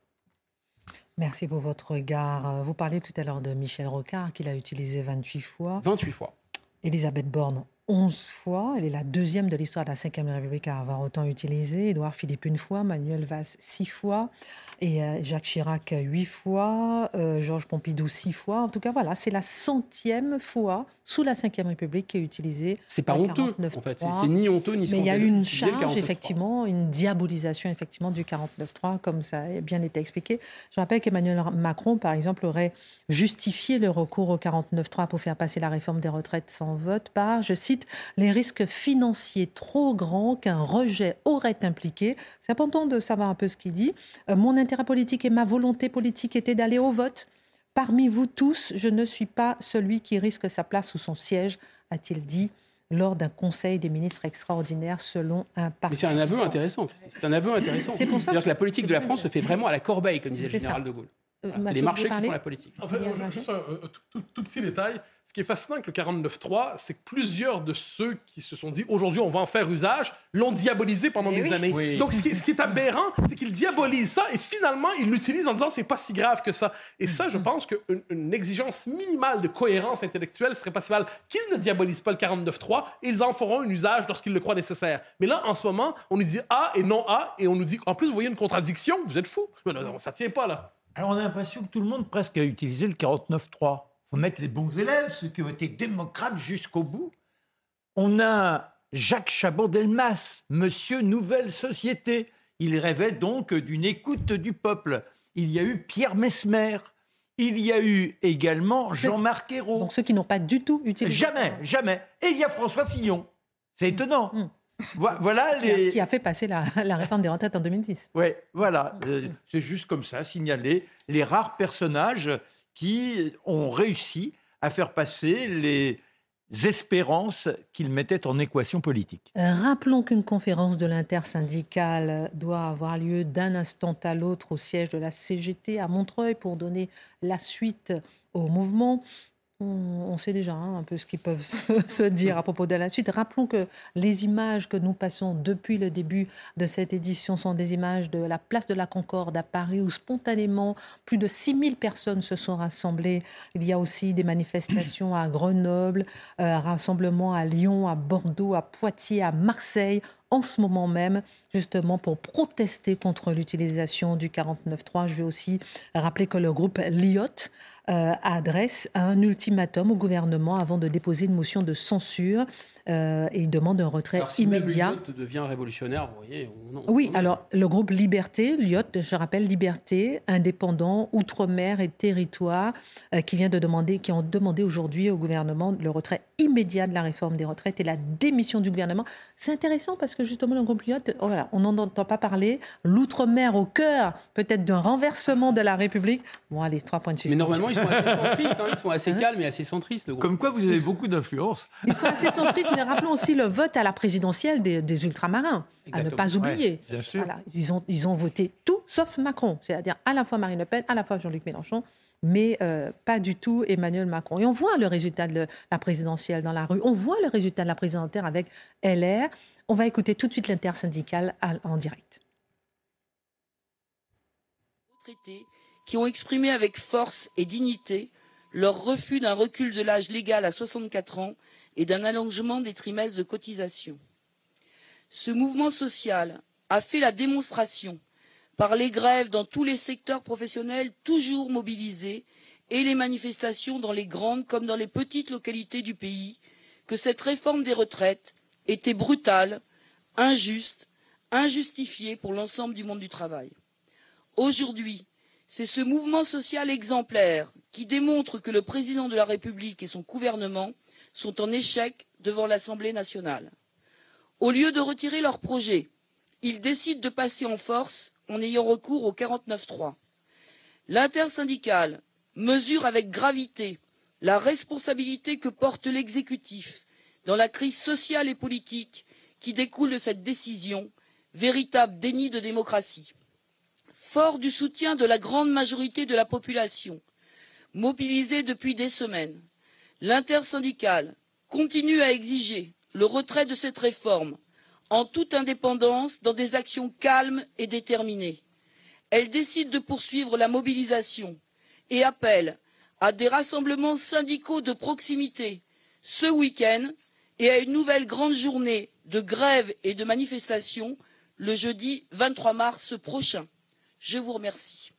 Merci pour votre regard. Vous parliez tout à l'heure de Michel Rocard, qu'il a utilisé 28 fois. 28 fois. Elisabeth Borne, 11 fois. Elle est la deuxième de l'histoire de la Ve République à avoir autant utilisé. Édouard Philippe une fois, Manuel Valls six fois et euh, Jacques Chirac huit fois, euh, Georges Pompidou six fois. En tout cas, voilà, c'est la centième fois sous la Ve République qui est utilisée. C'est pas honteux, en fait. C'est ni honteux ni Mais il y a eu une charge, effectivement, une diabolisation, effectivement, du 49.3, comme ça a bien été expliqué. Je rappelle qu'Emmanuel Macron, par exemple, aurait justifié le recours au 49.3 pour faire passer la réforme des retraites sans vote par, je cite, les risques financiers trop grands qu'un rejet aurait impliqué. C'est important de savoir un peu ce qu'il dit. Euh, mon intérêt politique et ma volonté politique était d'aller au vote. Parmi vous tous, je ne suis pas celui qui risque sa place ou son siège, a-t-il dit lors d'un conseil des ministres extraordinaire selon un parti. Mais c'est un aveu intéressant. C'est un aveu intéressant. C'est pour ça que la politique de la France se fait vraiment à la corbeille, comme disait le général de Gaulle. Euh, c'est les marchés qui font la politique. juste un, tout, petit détail. Ce qui est fascinant avec le 49.3, c'est que plusieurs de ceux qui se sont dit aujourd'hui on va en faire usage l'ont diabolisé pendant eh des années. Donc ce qui, ce qui, est aberrant, c'est qu'ils diabolisent ça et finalement ils l'utilisent en disant c'est pas si grave que ça. Et ça, je pense qu'une une exigence minimale de cohérence intellectuelle serait pas si mal qu'ils ne diabolisent pas le 49.3 et ils en feront un usage lorsqu'ils le croient nécessaire. Mais là, en ce moment, on nous dit A et non A et on nous dit en plus vous voyez une contradiction, vous êtes fous. Ça tient pas là. Alors on a l'impression que tout le monde presque a utilisé le 49.3 faut mettre les bons élèves, ceux qui ont été démocrates jusqu'au bout. On a Jacques Chabot-Delmas, Monsieur Nouvelle Société. Il rêvait donc d'une écoute du peuple. Il y a eu Pierre Mesmer. Il y a eu également Jean-Marc Ayrault. Donc ceux qui n'ont pas du tout utilisé. Jamais, jamais. Et il y a François Fillon. C'est étonnant. Hmm. Voilà les... qui, a, fait passer la, réforme des retraites en 2010. Oui, voilà. Euh, c'est juste comme ça, signaler les rares personnages qui ont réussi à faire passer les espérances qu'ils mettaient en équation politique. Euh, rappelons qu'une conférence de l'intersyndicale doit avoir lieu d'un instant à l'autre au siège de la CGT à Montreuil pour donner la suite au mouvement on, sait déjà hein, un peu ce qu'ils peuvent se dire à propos de la suite. Rappelons que les images que nous passons depuis le début de cette édition sont des images de la place de la Concorde à Paris où spontanément plus de 6000 personnes se sont rassemblées. Il y a aussi des manifestations à Grenoble, euh, rassemblements à Lyon, à Bordeaux, à Poitiers, à Marseille en ce moment même, justement pour protester contre l'utilisation du 49.3. Je vais aussi rappeler que le groupe Lyot euh, adresse un ultimatum au gouvernement avant de déposer une motion de censure euh, et il demande un retrait Alors, si immédiat. Même devient révolutionnaire, vous voyez. on- on- Oui, on- alors le groupe Liberté, Lyotte, je rappelle Liberté, indépendant, outre-mer et territoire, euh, qui vient de demander, qui ont demandé aujourd'hui au gouvernement le retrait immédiat de la réforme des retraites et la démission du gouvernement. C'est intéressant parce que justement le groupe Lyotte, oh on n'en entend pas parler. L'outre-mer au cœur peut-être d'un renversement de la République. Bon, allez, trois points de Mais suspension. normalement, ils sont assez centristes. hein, Ils sont assez calmes et assez centristes, le groupe. Comme quoi, vous avez beaucoup d'influence. Ils sont assez centristes, mais rappelons aussi le vote à la présidentielle des, des ultramarins, à ne pas oublier. Ouais, bien sûr. Voilà, ils, ont, ils ont voté tout sauf Macron, c'est-à-dire à la fois Marine Le Pen, à la fois Jean-Luc Mélenchon, mais euh, pas du tout Emmanuel Macron. Et on voit le résultat de la présidentielle dans la rue, on voit le résultat de la présidentielle avec LR. On va écouter tout de suite l'intersyndicale en direct. Qui ont exprimé avec force et dignité leur refus d'un recul de l'âge légal à 64 ans et d'un allongement des trimestres de cotisation. Ce mouvement social a fait la démonstration par les grèves dans tous les secteurs professionnels toujours mobilisés et les manifestations dans les grandes comme dans les petites localités du pays que cette réforme des retraites était brutale, injuste, injustifiée pour l'ensemble du monde du travail. Aujourd'hui, c'est ce mouvement social exemplaire qui démontre que le président de la République et son gouvernement sont en échec devant l'Assemblée nationale. Au lieu de retirer leur projet, ils décident de passer en force en ayant recours au 49.3. L'intersyndicale mesure avec gravité la responsabilité que porte l'exécutif dans la crise sociale et politique qui découle de cette décision, véritable déni de démocratie. Fort du soutien de la grande majorité de la population, mobilisée depuis des semaines, l'intersyndicale continue à exiger le retrait de cette réforme en toute indépendance dans des actions calmes et déterminées. Elle décide de poursuivre la mobilisation et appelle à des rassemblements syndicaux de proximité ce week-end et à une nouvelle grande journée de grève et de manifestation le jeudi 23 mars prochain. Je vous remercie.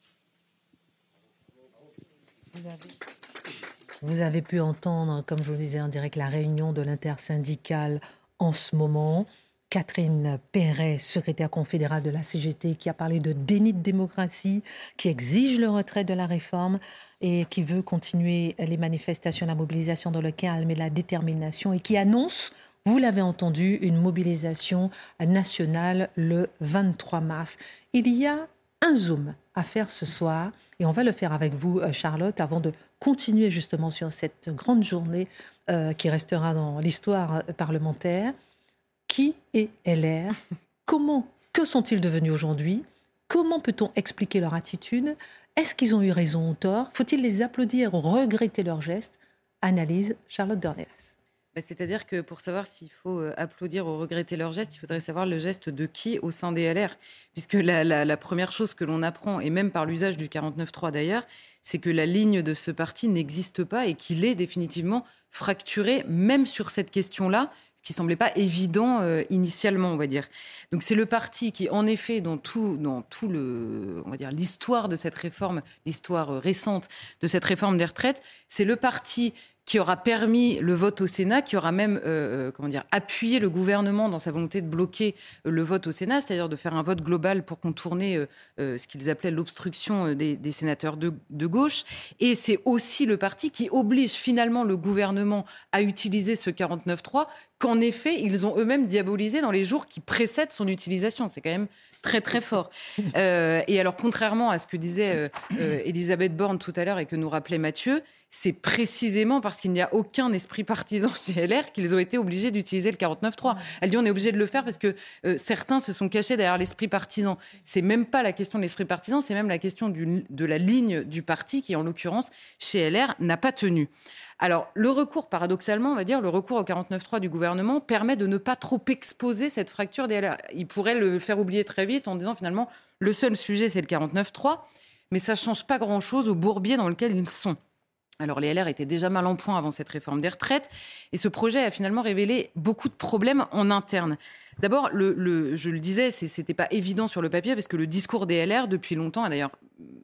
Vous avez pu entendre, comme je vous le disais en direct, la réunion de l'intersyndicale en ce moment. Catherine Perret, secrétaire confédérale de la CGT, qui a parlé de déni de démocratie, qui exige le retrait de la réforme et qui veut continuer les manifestations, la mobilisation dans le calme et la détermination et qui annonce, vous l'avez entendu, une mobilisation nationale le 23 mars. Il y a un zoom à faire ce soir. Et on va le faire avec vous, euh, Charlotte, avant de continuer justement sur cette grande journée euh, qui restera dans l'histoire euh, parlementaire. Qui est LR Comment Que sont-ils devenus aujourd'hui? Comment peut-on expliquer leur attitude? Est-ce qu'ils ont eu raison ou tort? Faut-il les applaudir ou regretter leurs gestes? Analyse Charlotte Dornelas. Bah, C'est-à-dire que pour savoir s'il faut applaudir ou regretter leur geste, il faudrait savoir le geste de qui au sein des LR. Puisque la, première chose que l'on apprend, et même par l'usage du 49.3 d'ailleurs, c'est que la ligne de ce parti n'existe pas et qu'il est définitivement fracturé, même sur cette question-là, ce qui semblait pas évident initialement, on va dire. Donc c'est le parti qui, en effet, dans tout, dans tout le, on va dire l'histoire de cette réforme, l'histoire récente de cette réforme des retraites, c'est le parti qui aura permis le vote au Sénat, qui aura même euh, euh, comment dire, appuyé le gouvernement dans sa volonté de bloquer euh, le vote au Sénat, c'est-à-dire de faire un vote global pour contourner euh, ce qu'ils appelaient l'obstruction des, sénateurs de, gauche. Et c'est aussi le parti qui oblige finalement le gouvernement à utiliser ce 49.3 qu'en effet, ils ont eux-mêmes diabolisé dans les jours qui précèdent son utilisation. C'est quand même très très fort. Et alors, contrairement à ce que disait Elisabeth Borne tout à l'heure et que nous rappelait Mathieu, c'est précisément parce qu'il n'y a aucun esprit partisan chez LR qu'ils ont été obligés d'utiliser le 49.3. Elle dit on est obligé de le faire parce que euh, certains se sont cachés derrière l'esprit partisan. C'est même pas la question de l'esprit partisan, c'est même la question du- de la ligne du parti qui, en l'occurrence, chez LR, n'a pas tenu. Alors, le recours, paradoxalement, on va dire, le recours au 49.3 du gouvernement permet de ne pas trop exposer cette fracture des LR. Il pourrait le faire oublier très vite en disant finalement, le seul sujet, c'est le 49.3, mais ça change pas grand-chose au bourbier dans lequel ils sont. Alors les LR étaient déjà mal en point avant cette réforme des retraites, et ce projet a finalement révélé beaucoup de problèmes en interne. D'abord, le, le- je le disais, c'était pas évident sur le papier parce que le discours des LR depuis longtemps, et d'ailleurs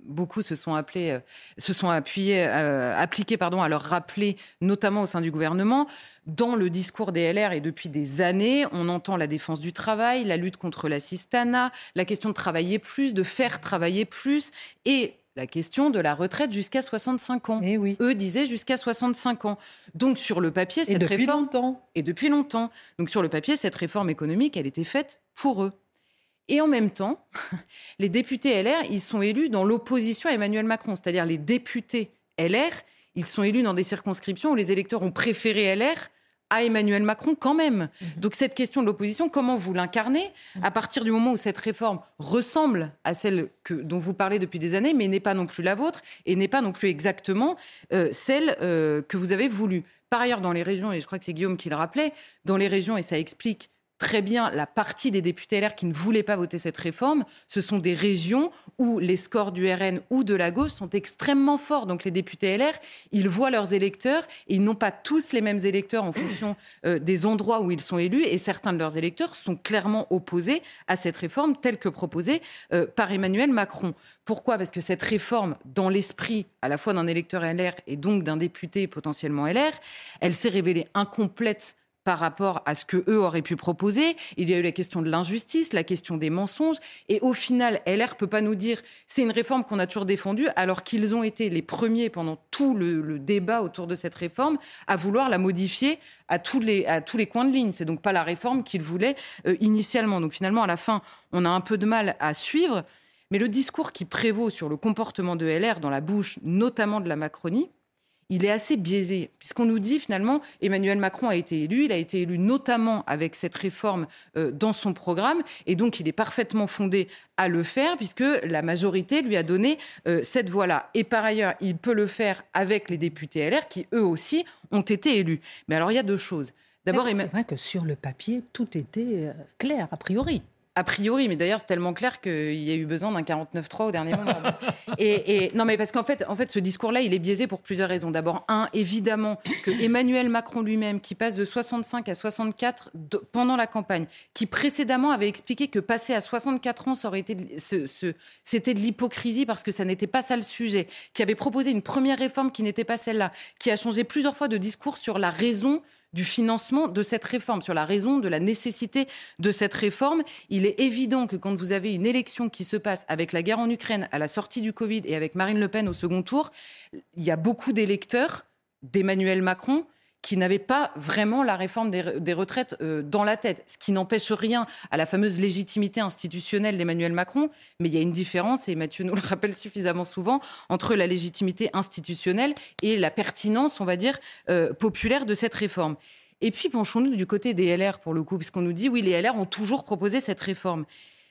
beaucoup se sont appelés, euh, se sont appuyés, euh, appliqués pardon, à leur rappeler, notamment au sein du gouvernement. Dans le discours des LR et depuis des années, on entend la défense du travail, la lutte contre l'assistanat, la question de travailler plus, de faire travailler plus, et la question de la retraite jusqu'à 65 ans. Et oui. Eux disaient jusqu'à 65 ans. Donc sur le papier, Et cette depuis réforme longtemps. et depuis longtemps. Donc sur le papier, cette réforme économique, elle était faite pour eux. Et en même temps, les députés LR, ils sont élus dans l'opposition à Emmanuel Macron, c'est-à-dire les députés LR, ils sont élus dans des circonscriptions où les électeurs ont préféré LR à Emmanuel Macron quand même. Donc cette question de l'opposition, comment vous l'incarnez à partir du moment où cette réforme ressemble à celle que, dont vous parlez depuis des années, mais n'est pas non plus la vôtre et n'est pas non plus exactement euh, celle euh, que vous avez voulu. Par ailleurs, dans les régions, et je crois que c'est Guillaume qui le rappelait, dans les régions, et ça explique très bien la partie des députés LR qui ne voulaient pas voter cette réforme, ce sont des régions où les scores du RN ou de la gauche sont extrêmement forts. Donc les députés LR, ils voient leurs électeurs et ils n'ont pas tous les mêmes électeurs en fonction euh, des endroits où ils sont élus et certains de leurs électeurs sont clairement opposés à cette réforme telle que proposée euh, par Emmanuel Macron. Pourquoi? Parce que cette réforme, dans l'esprit à la fois d'un électeur LR et donc d'un député potentiellement LR, elle s'est révélée incomplète par rapport à ce que eux auraient pu proposer. Il y a eu la question de l'injustice, la question des mensonges, et au final, LR peut pas nous dire c'est une réforme qu'on a toujours défendue, alors qu'ils ont été les premiers pendant tout le, débat autour de cette réforme à vouloir la modifier à tous les à tous les coins de ligne. C'est donc pas la réforme qu'ils voulaient euh, initialement. Donc finalement, à la fin, on a un peu de mal à suivre. Mais le discours qui prévaut sur le comportement de LR dans la bouche, notamment de la Macronie, il est assez biaisé, puisqu'on nous dit finalement Emmanuel Macron a été élu, il a été élu notamment avec cette réforme euh, dans son programme, et donc il est parfaitement fondé à le faire, puisque la majorité lui a donné euh, cette voie-là. Et par ailleurs, il peut le faire avec les députés LR, qui eux aussi ont été élus. Mais alors il y a deux choses. D'abord, c'est vrai que sur le papier, tout était euh, clair, a priori. A priori, mais d'ailleurs c'est tellement clair qu'il y a eu besoin d'un 49.3 au dernier moment. et, et- non, mais parce qu'en fait, en fait, ce discours-là, il est biaisé pour plusieurs raisons. D'abord, un, évidemment, que Emmanuel Macron lui-même, qui passe de 65 à 64 de- pendant la campagne, qui précédemment avait expliqué que passer à 64 ans, ça aurait été, c'était de l'hypocrisie parce que ça n'était pas ça le sujet, qui avait proposé une première réforme qui n'était pas celle-là, qui a changé plusieurs fois de discours sur la raison du financement de cette réforme, sur la raison de la nécessité de cette réforme. Il est évident que quand vous avez une élection qui se passe avec la guerre en Ukraine à la sortie du Covid et avec Marine Le Pen au second tour, il y a beaucoup d'électeurs d'Emmanuel Macron qui n'avaient pas vraiment la réforme des retraites euh, dans la tête, ce qui n'empêche rien à la fameuse légitimité institutionnelle d'Emmanuel Macron, mais il y a une différence, et Mathieu nous le rappelle suffisamment souvent, entre la légitimité institutionnelle et la pertinence, on va dire, euh, populaire de cette réforme. Et puis penchons-nous du côté des LR pour le coup, puisqu'on nous dit oui, les LR ont toujours proposé cette réforme.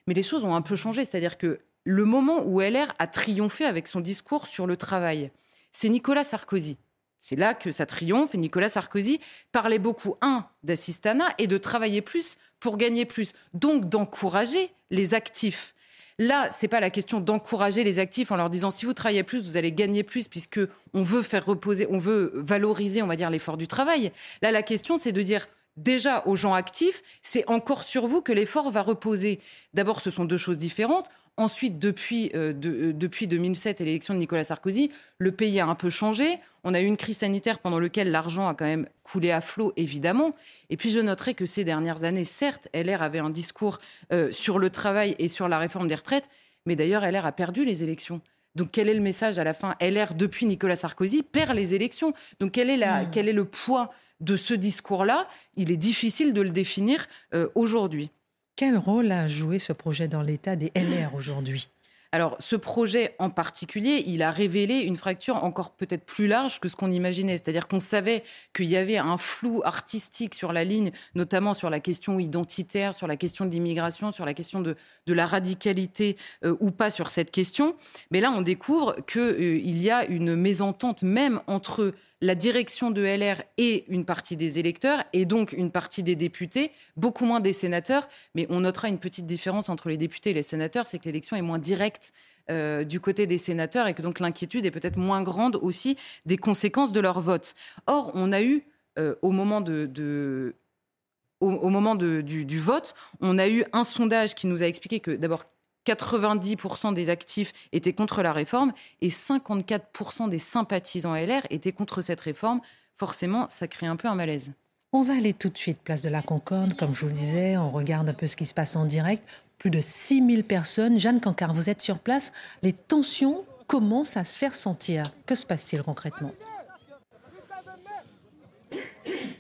Mais les choses ont un peu changé, c'est-à-dire que le moment où LR a triomphé avec son discours sur le travail, c'est Nicolas Sarkozy. C'est là que ça triomphe et Nicolas Sarkozy parlait beaucoup, un, d'assistanat et de travailler plus pour gagner plus. Donc d'encourager les actifs. Là, c'est pas la question d'encourager les actifs en leur disant si vous travaillez plus, vous allez gagner plus puisque on veut faire reposer, on veut valoriser, on va dire l'effort du travail. Là, la question c'est de dire déjà aux gens actifs, c'est encore sur vous que l'effort va reposer. D'abord, ce sont deux choses différentes. Ensuite, depuis, euh, de- euh, depuis 2007 et l'élection de Nicolas Sarkozy, le pays a un peu changé. On a eu une crise sanitaire pendant laquelle l'argent a quand même coulé à flot, évidemment. Et puis, je noterai que ces dernières années, certes, LR avait un discours euh, sur le travail et sur la réforme des retraites, mais d'ailleurs, LR a perdu les élections. Donc, quel est le message à la fin? LR, depuis Nicolas Sarkozy, perd les élections. Donc, quel est, la, quel est le poids de ce discours-là? Il est difficile de le définir euh, aujourd'hui. Quel rôle a joué ce projet dans l'état des LR aujourd'hui? Alors, ce projet en particulier, il a révélé une fracture encore peut-être plus large que ce qu'on imaginait. C'est-à-dire qu'on savait qu'il y avait un flou artistique sur la ligne, notamment sur la question identitaire, sur la question de l'immigration, sur la question de, de la radicalité euh, ou pas sur cette question. Mais là, on découvre qu'il y a une mésentente même entre la direction de LR et une partie des électeurs, et donc une partie des députés, beaucoup moins des sénateurs. Mais on notera une petite différence entre les députés et les sénateurs, c'est que l'élection est moins directe euh, du côté des sénateurs et que donc l'inquiétude est peut-être moins grande aussi des conséquences de leur vote. Or, on a eu, euh, au moment du, du vote, on a eu un sondage qui nous a expliqué que d'abord 90% des actifs étaient contre la réforme et 54% des sympathisants LR étaient contre cette réforme. Forcément, ça crée un peu un malaise. On va aller tout de suite place de la Concorde, comme je vous le disais, on regarde un peu ce qui se passe en direct. Plus de 6000 personnes. Jeanne Cancard, vous êtes sur place. Les tensions commencent à se faire sentir. Que se passe-t-il concrètement?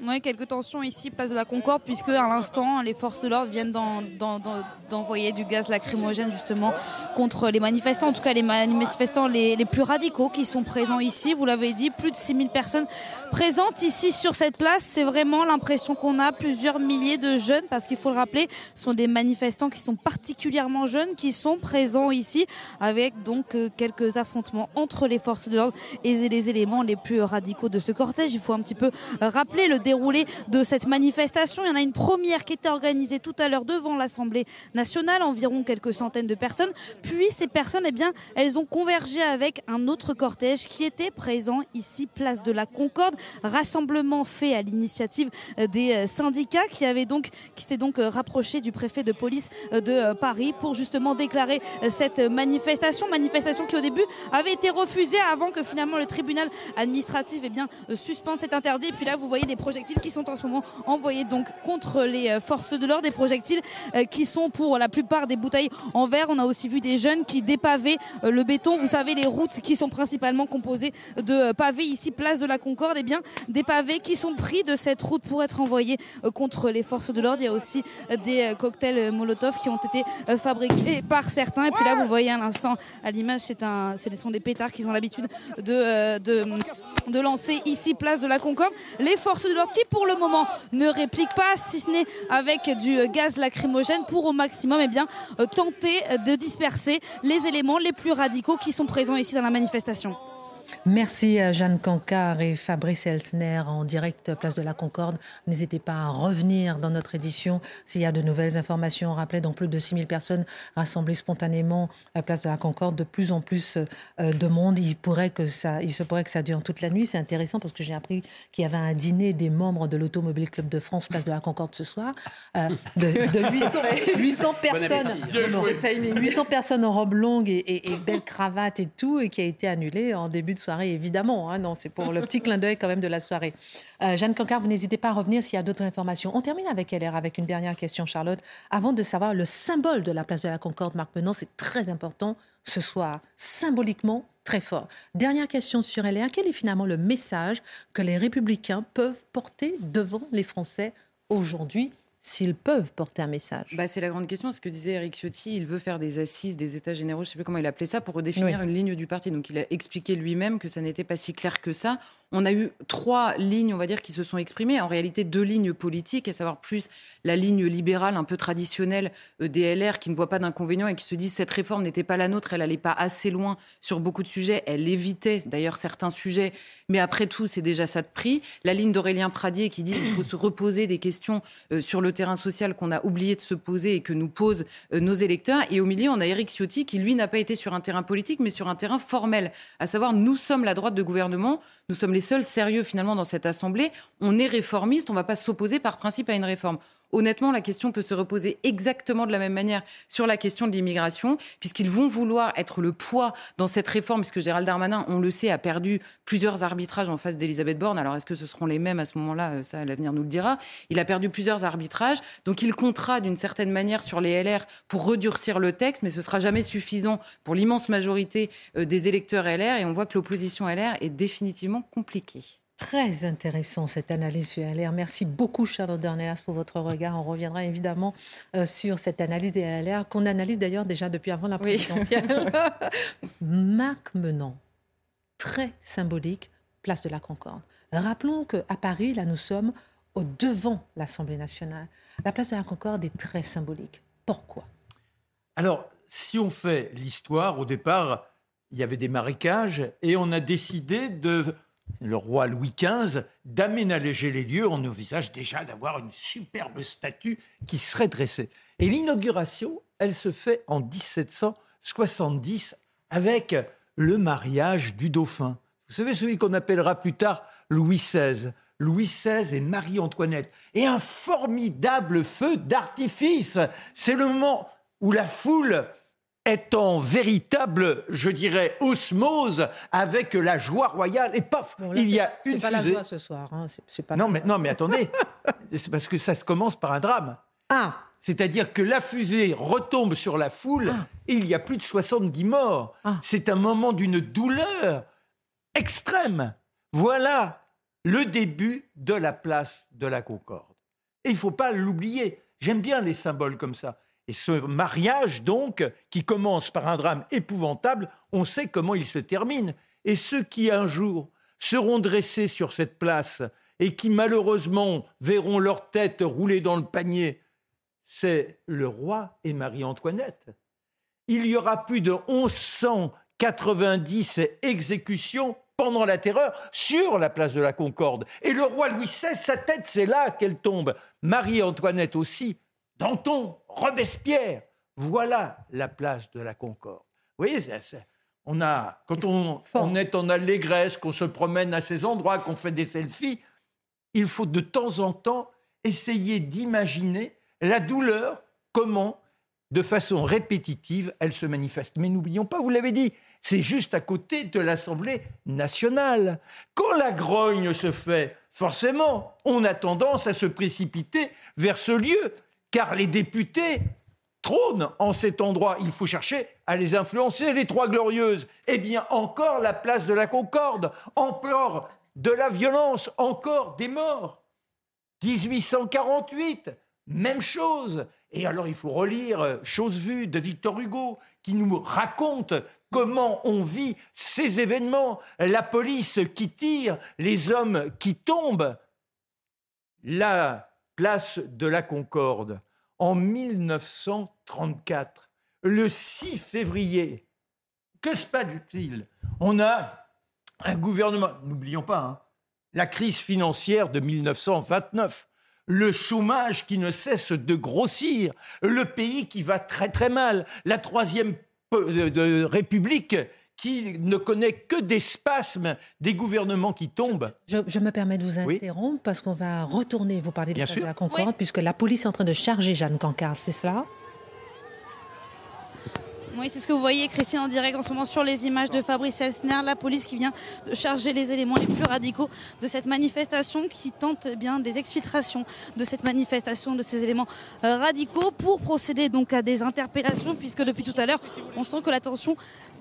Oui, quelques tensions ici, place de la Concorde, puisque à l'instant, les forces de l'ordre viennent d'envoyer du gaz lacrymogène justement contre les manifestants, en tout cas les manifestants les, plus radicaux qui sont présents ici. Vous l'avez dit, plus de 6000 personnes présentes ici sur cette place. C'est vraiment l'impression qu'on a, plusieurs milliers de jeunes, parce qu'il faut le rappeler, ce sont des manifestants qui sont particulièrement jeunes, qui sont présents ici, avec donc euh, quelques affrontements entre les forces de l'ordre et les éléments les plus radicaux de ce cortège. Il faut un petit peu rappeler le déroulé de cette manifestation. Il y en a une première qui était organisée tout à l'heure devant l'Assemblée nationale, environ quelques centaines de personnes. Puis ces personnes, eh bien, elles ont convergé avec un autre cortège qui était présent ici, place de la Concorde, rassemblement fait à l'initiative des syndicats qui avaient donc, qui s'étaient donc rapprochés du préfet de police de Paris pour justement déclarer cette manifestation, manifestation qui au début avait été refusée avant que finalement le tribunal administratif eh bien, suspende cet interdit. Et puis là, vous voyez les qui sont en ce moment envoyés donc contre les euh, forces de l'ordre, des projectiles euh, qui sont pour la plupart des bouteilles en verre. On a aussi vu des jeunes qui dépavaient euh, le béton. Vous savez, les routes qui sont principalement composées de pavés ici, place de la Concorde, et eh bien des pavés qui sont pris de cette route pour être envoyés contre les forces de l'ordre. Il y a aussi des cocktails Molotov qui ont été fabriqués par certains. Et puis là, vous voyez à l'instant, à l'image, c'est ce sont des pétards qu'ils ont l'habitude de, de, de lancer ici, place de la Concorde. Les forces de l'ordre qui, pour le moment, ne répliquent pas, si ce n'est avec du gaz lacrymogène, pour au maximum eh bien, tenter de disperser les éléments les plus radicaux qui sont présents ici dans la manifestation. Merci à Jeanne Cancard et Fabrice Elsner en direct Place de la Concorde. N'hésitez pas à revenir dans notre édition s'il y a de nouvelles informations. Rappelez donc plus de 6000 personnes rassemblées spontanément à Place de la Concorde, de plus en plus euh, de monde. Il, pourrait que ça, il se pourrait que ça dure toute la nuit. C'est intéressant parce que j'ai appris qu'il y avait un dîner des membres de l'Automobile Club de France, Place de la Concorde ce soir, euh, de, 800, personnes. 800 personnes en robe longue et, et belle cravate et tout, et qui a été annulé en début de soirée évidemment. Hein, non, c'est pour le petit clin d'œil quand même de la soirée. Euh, Jeanne Cancard, vous n'hésitez pas à revenir s'il y a d'autres informations. On termine avec LR avec une dernière question, Charlotte. Avant de savoir le symbole de la place de la Concorde, Marc Menant, c'est très important ce soir, symboliquement très fort. Dernière question sur LR. Quel est finalement le message que les républicains peuvent porter devant les Français aujourd'hui s'ils peuvent porter un message bah, C'est la grande question. Ce que disait Eric Ciotti, il veut faire des assises, des états généraux, je ne sais plus comment il appelait ça, pour redéfinir une ligne du parti. Donc il a expliqué lui-même que ça n'était pas si clair que ça on a eu trois lignes, on va dire, qui se sont exprimées. En réalité, deux lignes politiques, à savoir plus la ligne libérale un peu traditionnelle euh, des LR qui ne voit pas d'inconvénient et qui se disent cette réforme n'était pas la nôtre, elle n'allait pas assez loin sur beaucoup de sujets, elle évitait d'ailleurs certains sujets, mais après tout, c'est déjà ça de prix. La ligne d'Aurélien Pradier qui dit qu'il faut se reposer des questions euh, sur le terrain social qu'on a oublié de se poser et que nous posent euh, nos électeurs. Et au milieu, on a Éric Ciotti qui, lui, n'a pas été sur un terrain politique, mais sur un terrain formel, à savoir nous sommes la droite de gouvernement, nous sommes les seuls sérieux finalement dans cette Assemblée. On est réformiste, on ne va pas s'opposer par principe à une réforme. Honnêtement, la question peut se reposer exactement de la même manière sur la question de l'immigration, puisqu'ils vont vouloir être le poids dans cette réforme, puisque Gérald Darmanin, on le sait, a perdu plusieurs arbitrages en face d'Elisabeth Borne. Alors, est-ce que ce seront les mêmes à ce moment-là? Euh, Ça, l'avenir nous le dira. Il a perdu plusieurs arbitrages, donc il comptera d'une certaine manière sur les LR pour redurcir le texte, mais ce sera jamais suffisant pour l'immense majorité euh, des électeurs LR, et on voit que l'opposition LR est définitivement compliquée. Très intéressant cette analyse sur LR. Merci beaucoup Charlotte Dornelas pour votre regard. On reviendra évidemment euh, sur cette analyse des LR qu'on analyse d'ailleurs déjà depuis avant la présidentielle. Marc Menant, très symbolique, place de la Concorde. Rappelons qu'à Paris, là nous sommes au devant l'Assemblée nationale. La place de la Concorde est très symbolique. Pourquoi? Alors, si on fait l'histoire, au départ, il y avait des marécages et on a décidé de le roi Louis XV, d'aménager les lieux. On envisage déjà d'avoir une superbe statue qui serait dressée. Et l'inauguration, elle se fait en 1770 avec le mariage du dauphin. Vous savez, celui qu'on appellera plus tard Louis XVI. Louis XVI et Marie-Antoinette. Et un formidable feu d'artifice. C'est le moment où la foule est en véritable, je dirais, osmose avec la joie royale. Et paf, Bon, là, il y a une C'est pas la joie ce soir. hein, pas Non mais, non, mais attendez, c'est parce que ça se commence par un drame. Ah, C'est-à-dire que la fusée retombe sur la foule et il y a plus de 70 morts. Ah. C'est un moment d'une douleur extrême. Voilà le début de la place de la Concorde. Et il ne faut pas l'oublier. J'aime bien les symboles comme ça. Et ce mariage, donc, qui commence par un drame épouvantable, on sait comment il se termine. Et ceux qui, un jour, seront dressés sur cette place et qui, malheureusement, verront leur tête rouler dans le panier, c'est le roi et Marie-Antoinette. Il y aura plus de 1190 exécutions pendant la terreur sur la place de la Concorde. Et le roi Louis XVI, sa tête, c'est là qu'elle tombe. Marie-Antoinette aussi. Danton, Robespierre. Voilà la place de la Concorde. Vous voyez, on a, quand on, on est en allégresse, qu'on se promène à ces endroits, qu'on fait des selfies, il faut de temps en temps essayer d'imaginer la douleur, comment, de façon répétitive, elle se manifeste. Mais n'oublions pas, vous l'avez dit, c'est juste à côté de l'Assemblée nationale. Quand la grogne se fait, forcément, on a tendance à se précipiter vers ce lieu, car les députés trônent en cet endroit. Il faut chercher à les influencer, les Trois Glorieuses. Eh bien, encore la place de la Concorde, encore de la violence, encore des morts. 1848, même chose. Et alors il faut relire euh, Chose vue de Victor Hugo, qui nous raconte comment on vit ces événements, la police qui tire, les hommes qui tombent. La place de la Concorde, en 1934, le 6 février, que se passe-t-il? On a un gouvernement, n'oublions pas, hein, la crise financière de 1929, le chômage qui ne cesse de grossir, le pays qui va très très mal, la troisième République qui ne connaît que des spasmes, des gouvernements qui tombent. je, je me permets de vous Oui. interrompre parce qu'on va retourner vous parler de de la Concorde, puisque la police est en train de charger Jeanne Cancard, c'est cela? Oui, c'est ce que vous voyez, Christine, en direct en ce moment sur les images de Fabrice Elsner, la police qui vient de charger les éléments les plus radicaux de cette manifestation, qui tente eh bien des exfiltrations de cette manifestation, de ces éléments euh, radicaux, pour procéder donc à des interpellations, puisque depuis tout à l'heure, on sent que la tension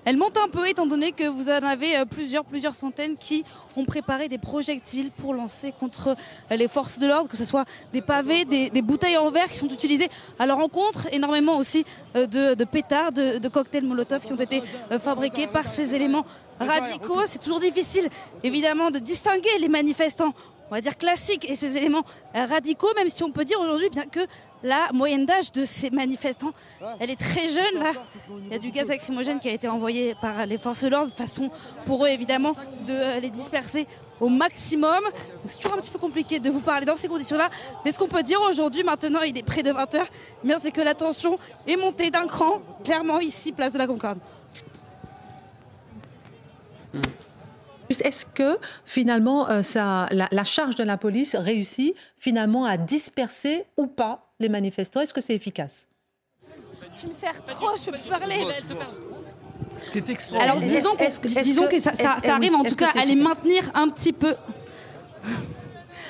elle monte un peu étant donné que vous en avez euh, plusieurs, plusieurs centaines qui ont préparé des projectiles pour lancer contre euh, les forces de l'ordre, que ce soit des pavés, des, bouteilles en verre qui sont utilisées à leur encontre, énormément aussi euh, de, pétards, de, cocktails Molotov qui ont été fabriqués par ces éléments radicaux. C'est toujours difficile, évidemment, de distinguer les manifestants, on va dire classiques, et ces éléments radicaux, même si on peut dire aujourd'hui bien que la moyenne d'âge de ces manifestants, elle est très jeune. Il y a du gaz lacrymogène qui a été envoyé par les forces de l'ordre, façon pour eux évidemment de euh, les disperser au maximum. C'est toujours un petit peu compliqué de vous parler dans ces conditions-là. Mais ce qu'on peut dire aujourd'hui, maintenant, il est près de 20h, mais c'est que la tension est montée d'un cran, clairement ici, place de la Concorde. Est-ce que finalement euh, la charge de la police réussit finalement à disperser ou pas les manifestants Est-ce que c'est efficace? Tu me sers trop, je peux plus parler. C'est extraordinaire. Alors disons, que- disons que- que, ça, ça- ça eh arrive oui, en tout cas à les maintenir un petit peu.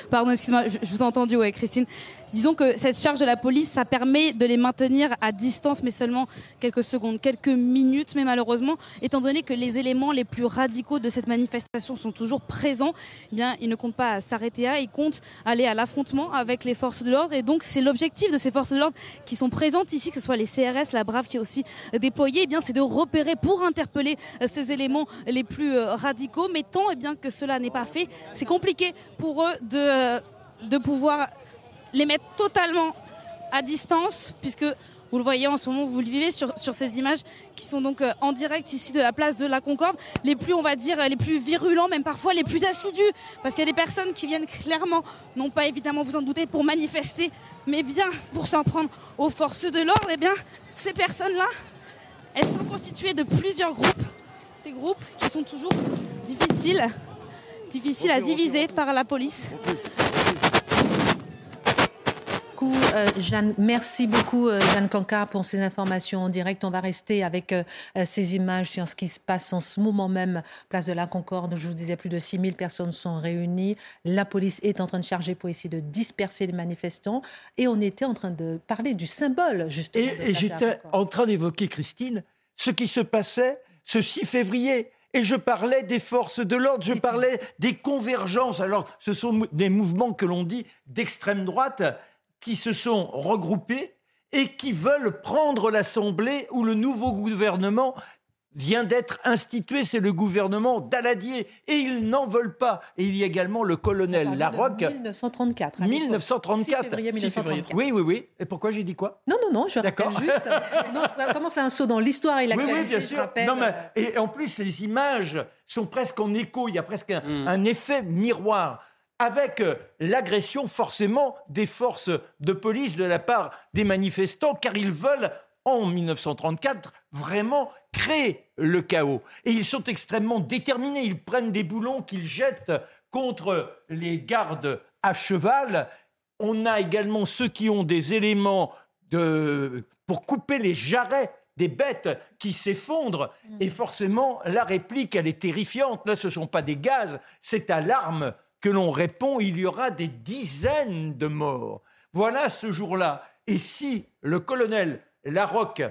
Pardon, excuse-moi, je, vous ai entendu, ouais, Christine. Disons que cette charge de la police, ça permet de les maintenir à distance, mais seulement quelques secondes, quelques minutes, mais malheureusement, étant donné que les éléments les plus radicaux de cette manifestation sont toujours présents, eh bien, ils ne comptent pas s'arrêter là, ils comptent aller à l'affrontement avec les forces de l'ordre, et donc c'est l'objectif de ces forces de l'ordre qui sont présentes ici, que ce soit les CRS, la Brave qui est aussi déployée, eh bien, c'est de repérer pour interpeller euh, ces éléments les plus euh, radicaux, mais tant eh bien que cela n'est pas fait, c'est compliqué pour eux de, euh, de pouvoir les mettre totalement à distance, puisque vous le voyez en ce moment, vous le vivez sur, sur ces images qui sont donc euh, en direct ici de la place de la Concorde, les plus, on va dire, euh, les plus virulents, même parfois les plus assidus, parce qu'il y a des personnes qui viennent clairement, non pas évidemment vous en doutez, pour manifester, mais bien pour s'en prendre aux forces de l'ordre, et bien ces personnes-là, elles sont constituées de plusieurs groupes, ces groupes qui sont toujours difficiles, difficiles à diviser par la police. euh, Jeanne. Merci beaucoup, euh, Jeanne Cancard, pour ces informations en direct. On va rester avec euh, ces images sur ce qui se passe en ce moment même, place de la Concorde. Je vous disais, plus de 6000 personnes sont réunies. La police est en train de charger pour essayer de disperser les manifestants. Et on était en train de parler du symbole, justement. Et, j'étais en train d'évoquer, Christine, ce qui se passait ce 6 février. Et je parlais des forces de l'ordre, je parlais des convergences. Alors, ce sont des mouvements que l'on dit d'extrême droite qui se sont regroupés et qui veulent prendre l'Assemblée où le nouveau gouvernement vient d'être institué. C'est le gouvernement Daladier. Et ils n'en veulent pas. Et il y a également le colonel On parlait Larocque. de 1934. à l'époque. 1934. 6 février 1934. Oui, oui, oui. Et pourquoi j'ai dit quoi? Non, non, non, je rappelle D'accord. juste. non, comment on fait un saut dans l'histoire et Oui, l'actualité oui, bien sûr. rappelle, Non, mais, et en plus, les images sont presque en écho. Il y a presque un, Mm. un effet miroir. Avec euh, l'agression, forcément, des forces de police de la part des manifestants, car ils veulent, en 1934, vraiment créer le chaos. Et ils sont extrêmement déterminés. Ils prennent des boulons qu'ils jettent contre les gardes à cheval. On a également ceux qui ont des éléments de, pour couper les jarrets des bêtes qui s'effondrent. Et forcément, la réplique, elle est terrifiante. Là, ce ne sont pas des gaz, c'est à l'arme que l'on répond. Il y aura des dizaines de morts. Voilà ce jour-là. Et si le colonel Larocque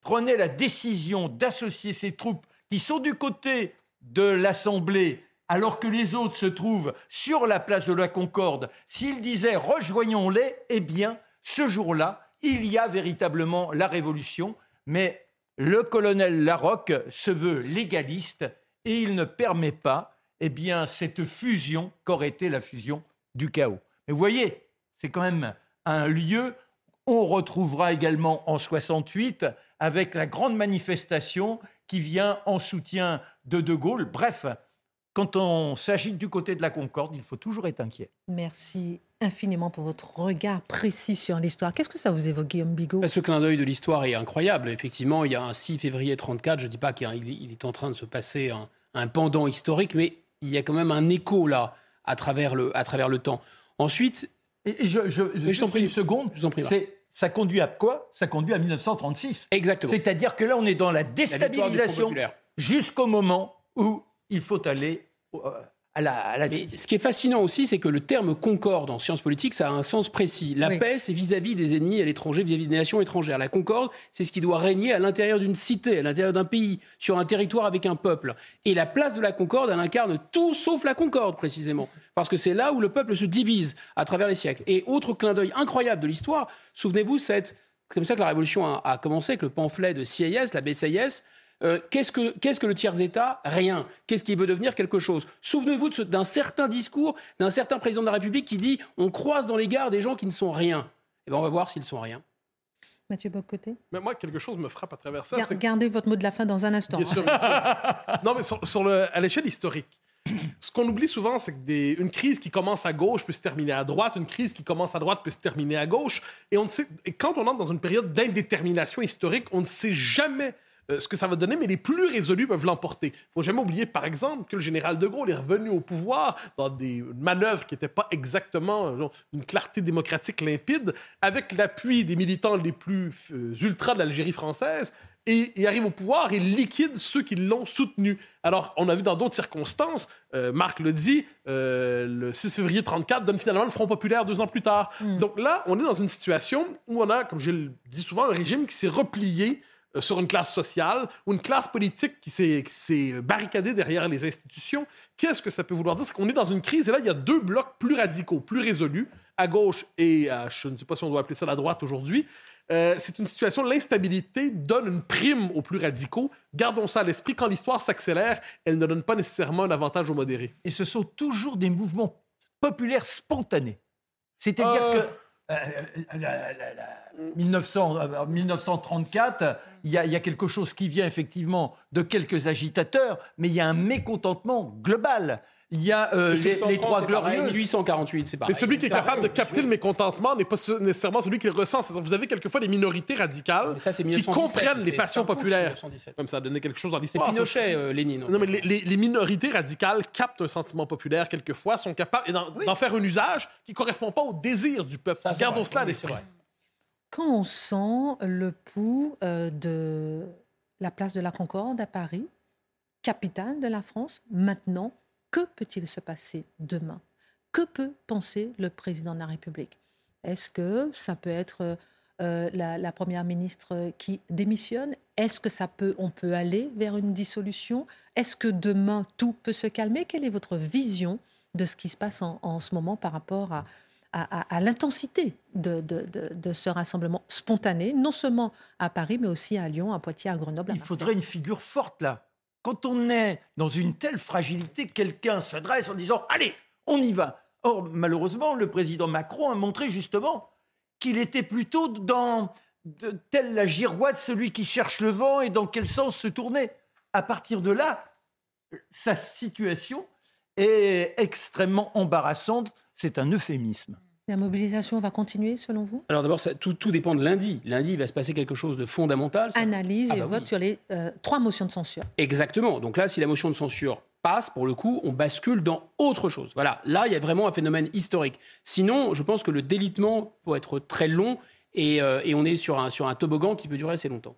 prenait la décision d'associer ses troupes qui sont du côté de l'Assemblée alors que les autres se trouvent sur la place de la Concorde, s'il disait rejoignons-les, eh bien, ce jour-là, il y a véritablement la révolution. Mais le colonel Larocque se veut légaliste et il ne permet pas eh bien, cette fusion qu'aurait été la fusion du chaos. Mais vous voyez, c'est quand même un lieu. On retrouvera également en 68 avec la grande manifestation qui vient en soutien de De Gaulle. Bref, quand on s'agite du côté de la Concorde, il faut toujours être inquiet. Merci infiniment pour votre regard précis sur l'histoire. Qu'est-ce que ça vous évoque, Guillaume Bigot? Bah, ce clin d'œil de l'histoire est incroyable. Effectivement, il y a un 6 février 34, je ne dis pas qu'il est en train de se passer un, un pendant historique, mais il y a quand même un écho là, à travers le, à travers le temps. Ensuite... Et, et je, je, Mais je t'en prie une seconde. Je prie. C'est- ça conduit à quoi? Ça conduit à 1936. Exactement. C'est-à-dire que là, on est dans la déstabilisation jusqu'au moment où il faut aller euh, à la, à la Mais ce qui est fascinant aussi, c'est que le terme concorde en sciences politiques, ça a un sens précis. La Oui. paix, c'est vis-à-vis des ennemis à l'étranger, vis-à-vis des nations étrangères. La concorde, c'est ce qui doit régner à l'intérieur d'une cité, à l'intérieur d'un pays, sur un territoire avec un peuple. Et la place de la concorde, elle incarne tout sauf la concorde, précisément. Parce que c'est là où le peuple se divise à travers les siècles. Et autre clin d'œil incroyable de l'histoire, souvenez-vous, c'est comme ça que la révolution a, a commencé avec le pamphlet de CIS, la BCIS. Euh, qu'est-ce, que, qu'est-ce que le tiers-État? Rien. Qu'est-ce qui veut devenir? Quelque chose Souvenez-vous ce- d'un certain discours d'un certain président de la République qui dit on croise dans les gares des gens qui ne sont rien. Eh ben, on va voir s'ils sont rien. Mathieu Bocoté Mais moi, quelque chose me frappe à travers ça. Gar- c'est Gardez votre mot de la fin dans un instant. Bien sûr, bien sûr. non, mais sur, sur le, à l'échelle historique, ce qu'on oublie souvent, c'est que des, une crise qui commence à gauche peut se terminer à droite, une crise qui commence à droite peut se terminer à gauche. Et, on ne sait, et quand on entre dans une période d'indétermination historique, on ne sait jamais ce que ça va donner, mais les plus résolus peuvent l'emporter. Il faut jamais oublier, par exemple, que le général de Gaulle est revenu au pouvoir dans des manœuvres qui n'étaient pas exactement euh, genre, une clarté démocratique limpide, avec l'appui des militants les plus euh, ultras de l'Algérie française, et il arrive au pouvoir et liquide ceux qui l'ont soutenu. Alors, on a vu dans d'autres circonstances, euh, Marc le dit, euh, le 6 février 34 donne finalement le Front populaire deux ans plus tard. Donc là, on est dans une situation où on a, comme je le dis souvent, un régime qui s'est replié euh, sur une classe sociale ou une classe politique qui s'est s'est barricadée derrière les institutions. Qu'est-ce que ça peut vouloir dire? C'est qu'on est dans une crise et là, il y a deux blocs plus radicaux, plus résolus, à gauche et à, je ne sais pas si on doit appeler ça la droite aujourd'hui. Euh, c'est une situation, l'instabilité donne une prime aux plus radicaux. Gardons ça à l'esprit. Quand l'histoire s'accélère, elle ne donne pas nécessairement un avantage aux modérés. Et ce sont toujours des mouvements populaires spontanés. C'est-à-dire Euh. que euh, la- la- la- 1900, euh, 1934, il y, a, il y a quelque chose qui vient effectivement de quelques agitateurs, mais il y a un mécontentement global. Il y a euh, les, les Trois Glorieux. 1848, c'est pareil. Mais celui qui est capable de capter le mécontentement n'est pas nécessairement celui qui le ressent. Vous avez quelquefois des minorités radicales ça, c'est qui 1917, comprennent les c'est- passions c'est populaires. 1917. Comme ça a donné quelque chose dans C'est l'histoire. ça. Pinochet, euh, Lénine. Non, mais les, les- les minorités radicales captent un sentiment populaire quelquefois, sont capables d'en faire un usage qui ne correspond pas au désir du peuple. Ça, c'est Gardons vrai. cela à c'est l'esprit. Quand on sent le pouls euh, de la place de la Concorde à Paris, capitale de la France, maintenant, que peut-il se passer demain? Que peut penser le président de la République? Est-ce que ça peut être euh, la, la première ministre qui démissionne? Est-ce que ça peut, on peut aller vers une dissolution? Est-ce que demain tout peut se calmer? Quelle est votre vision de ce qui se passe en, en ce moment par rapport à, à, à- à l'intensité de, de- de- de ce rassemblement spontané, non seulement à Paris, mais aussi à Lyon, à Poitiers, à Grenoble. à Il faudrait une figure forte là. Quand on est dans une telle fragilité, quelqu'un se dresse en disant Allez, on y va. Or, malheureusement, le président Macron a montré justement qu'il était plutôt dans telle la girouette, celui qui cherche le vent et dans quel sens se tourner. À partir de là, sa situation est extrêmement embarrassante. C'est un euphémisme. La mobilisation va continuer, selon vous? Alors d'abord, tout, tout dépend de lundi. Lundi, il va se passer quelque chose de fondamental. Ça- Analyse Ah et bah vote oui. sur les euh, trois motions de censure. Exactement. Donc là, si la motion de censure passe, pour le coup, on bascule dans autre chose. Voilà. Là, il y a vraiment un phénomène historique. Sinon, je pense que le délitement peut être très long et, euh, et on est sur un, sur un toboggan qui peut durer assez longtemps.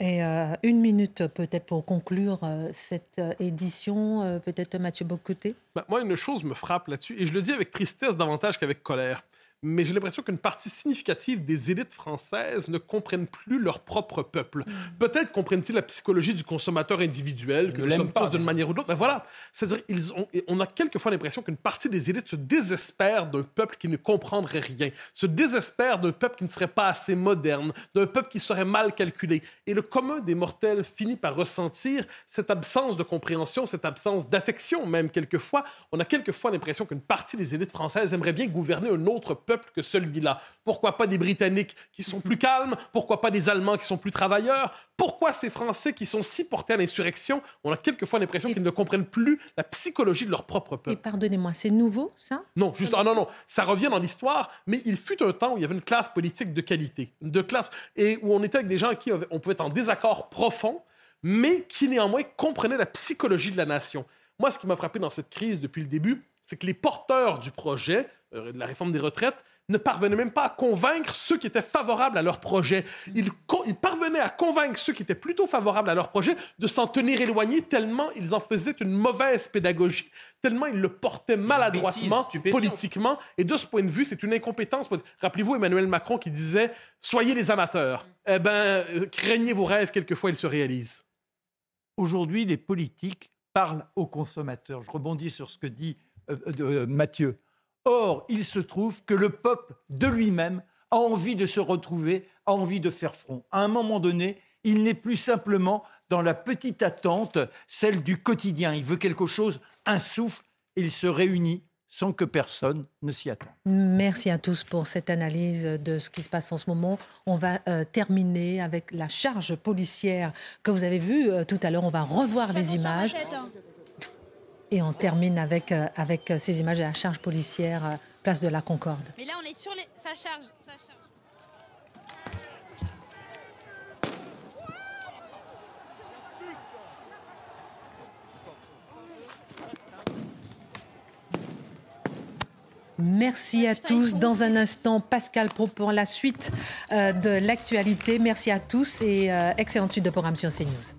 Et euh, une minute peut-être pour conclure euh, cette euh, édition, peut-être Mathieu Bocoté? Ben, moi, une chose me frappe là-dessus, et je le dis avec tristesse davantage qu'avec colère. Mais j'ai l'impression qu'une partie significative des élites françaises ne comprennent plus leur propre peuple. Peut-être comprennent-ils la psychologie du consommateur individuel, que nous sommes tous d'une manière ou d'autre. Mais voilà, c'est-à-dire, ils ont, on a quelquefois l'impression qu'une partie des élites se désespère d'un peuple qui ne comprendrait rien, se désespère d'un peuple qui ne serait pas assez moderne, d'un peuple qui serait mal calculé. Et le commun des mortels finit par ressentir cette absence de compréhension, cette absence d'affection même quelquefois. On a quelquefois l'impression qu'une partie des élites françaises aimerait bien gouverner un autre peuple que celui-là. Pourquoi pas des Britanniques qui sont plus calmes? Pourquoi pas des Allemands qui sont plus travailleurs? Pourquoi ces Français qui sont si portés à l'insurrection? On a quelquefois l'impression qu'ils ne comprennent plus la psychologie de leur propre Et peuple? pardonnez-moi, c'est nouveau, ça? Non, juste, ah non, non, ça revient dans l'histoire, mais il fut un temps où il y avait une classe politique de qualité, de classe, et où on était avec des gens avec qui on pouvait être en désaccord profond, mais qui néanmoins comprenaient la psychologie de la nation. Moi, ce qui m'a frappé dans cette crise depuis le début, c'est que les porteurs du projet euh, de la réforme des retraites ne parvenaient même pas à convaincre ceux qui étaient favorables à leur projet. Ils, parvenaient à convaincre ceux qui étaient plutôt favorables à leur projet de s'en tenir éloignés tellement ils en faisaient une mauvaise pédagogie, tellement ils le portaient maladroitement, politiquement. Et de ce point de vue, c'est une incompétence. Rappelez-vous Emmanuel Macron qui disait Soyez les amateurs. Eh bien, euh, craignez vos rêves, quelquefois ils se réalisent. Aujourd'hui, les politiques parlent aux consommateurs. Je rebondis sur ce que dit euh, euh, Mathieu. Or, il se trouve que le peuple de lui-même a envie de se retrouver, a envie de faire front. À un moment donné, il n'est plus simplement dans la petite attente, celle du quotidien. Il veut quelque chose, un souffle, il se réunit sans que personne ne s'y attende. Merci à tous pour cette analyse de ce qui se passe en ce moment. On va euh, terminer avec la charge policière que vous avez vue euh, tout à l'heure. On va revoir les images. Et on termine avec, euh, avec euh, ces images de la charge policière, euh, place de la Concorde. Mais là, on est sur les. Ça charge, ça charge. Merci à tous. Dans un instant, Pascal Pro pour la suite euh, de l'actualité. Merci à tous et euh, excellente suite de programme sur CNews.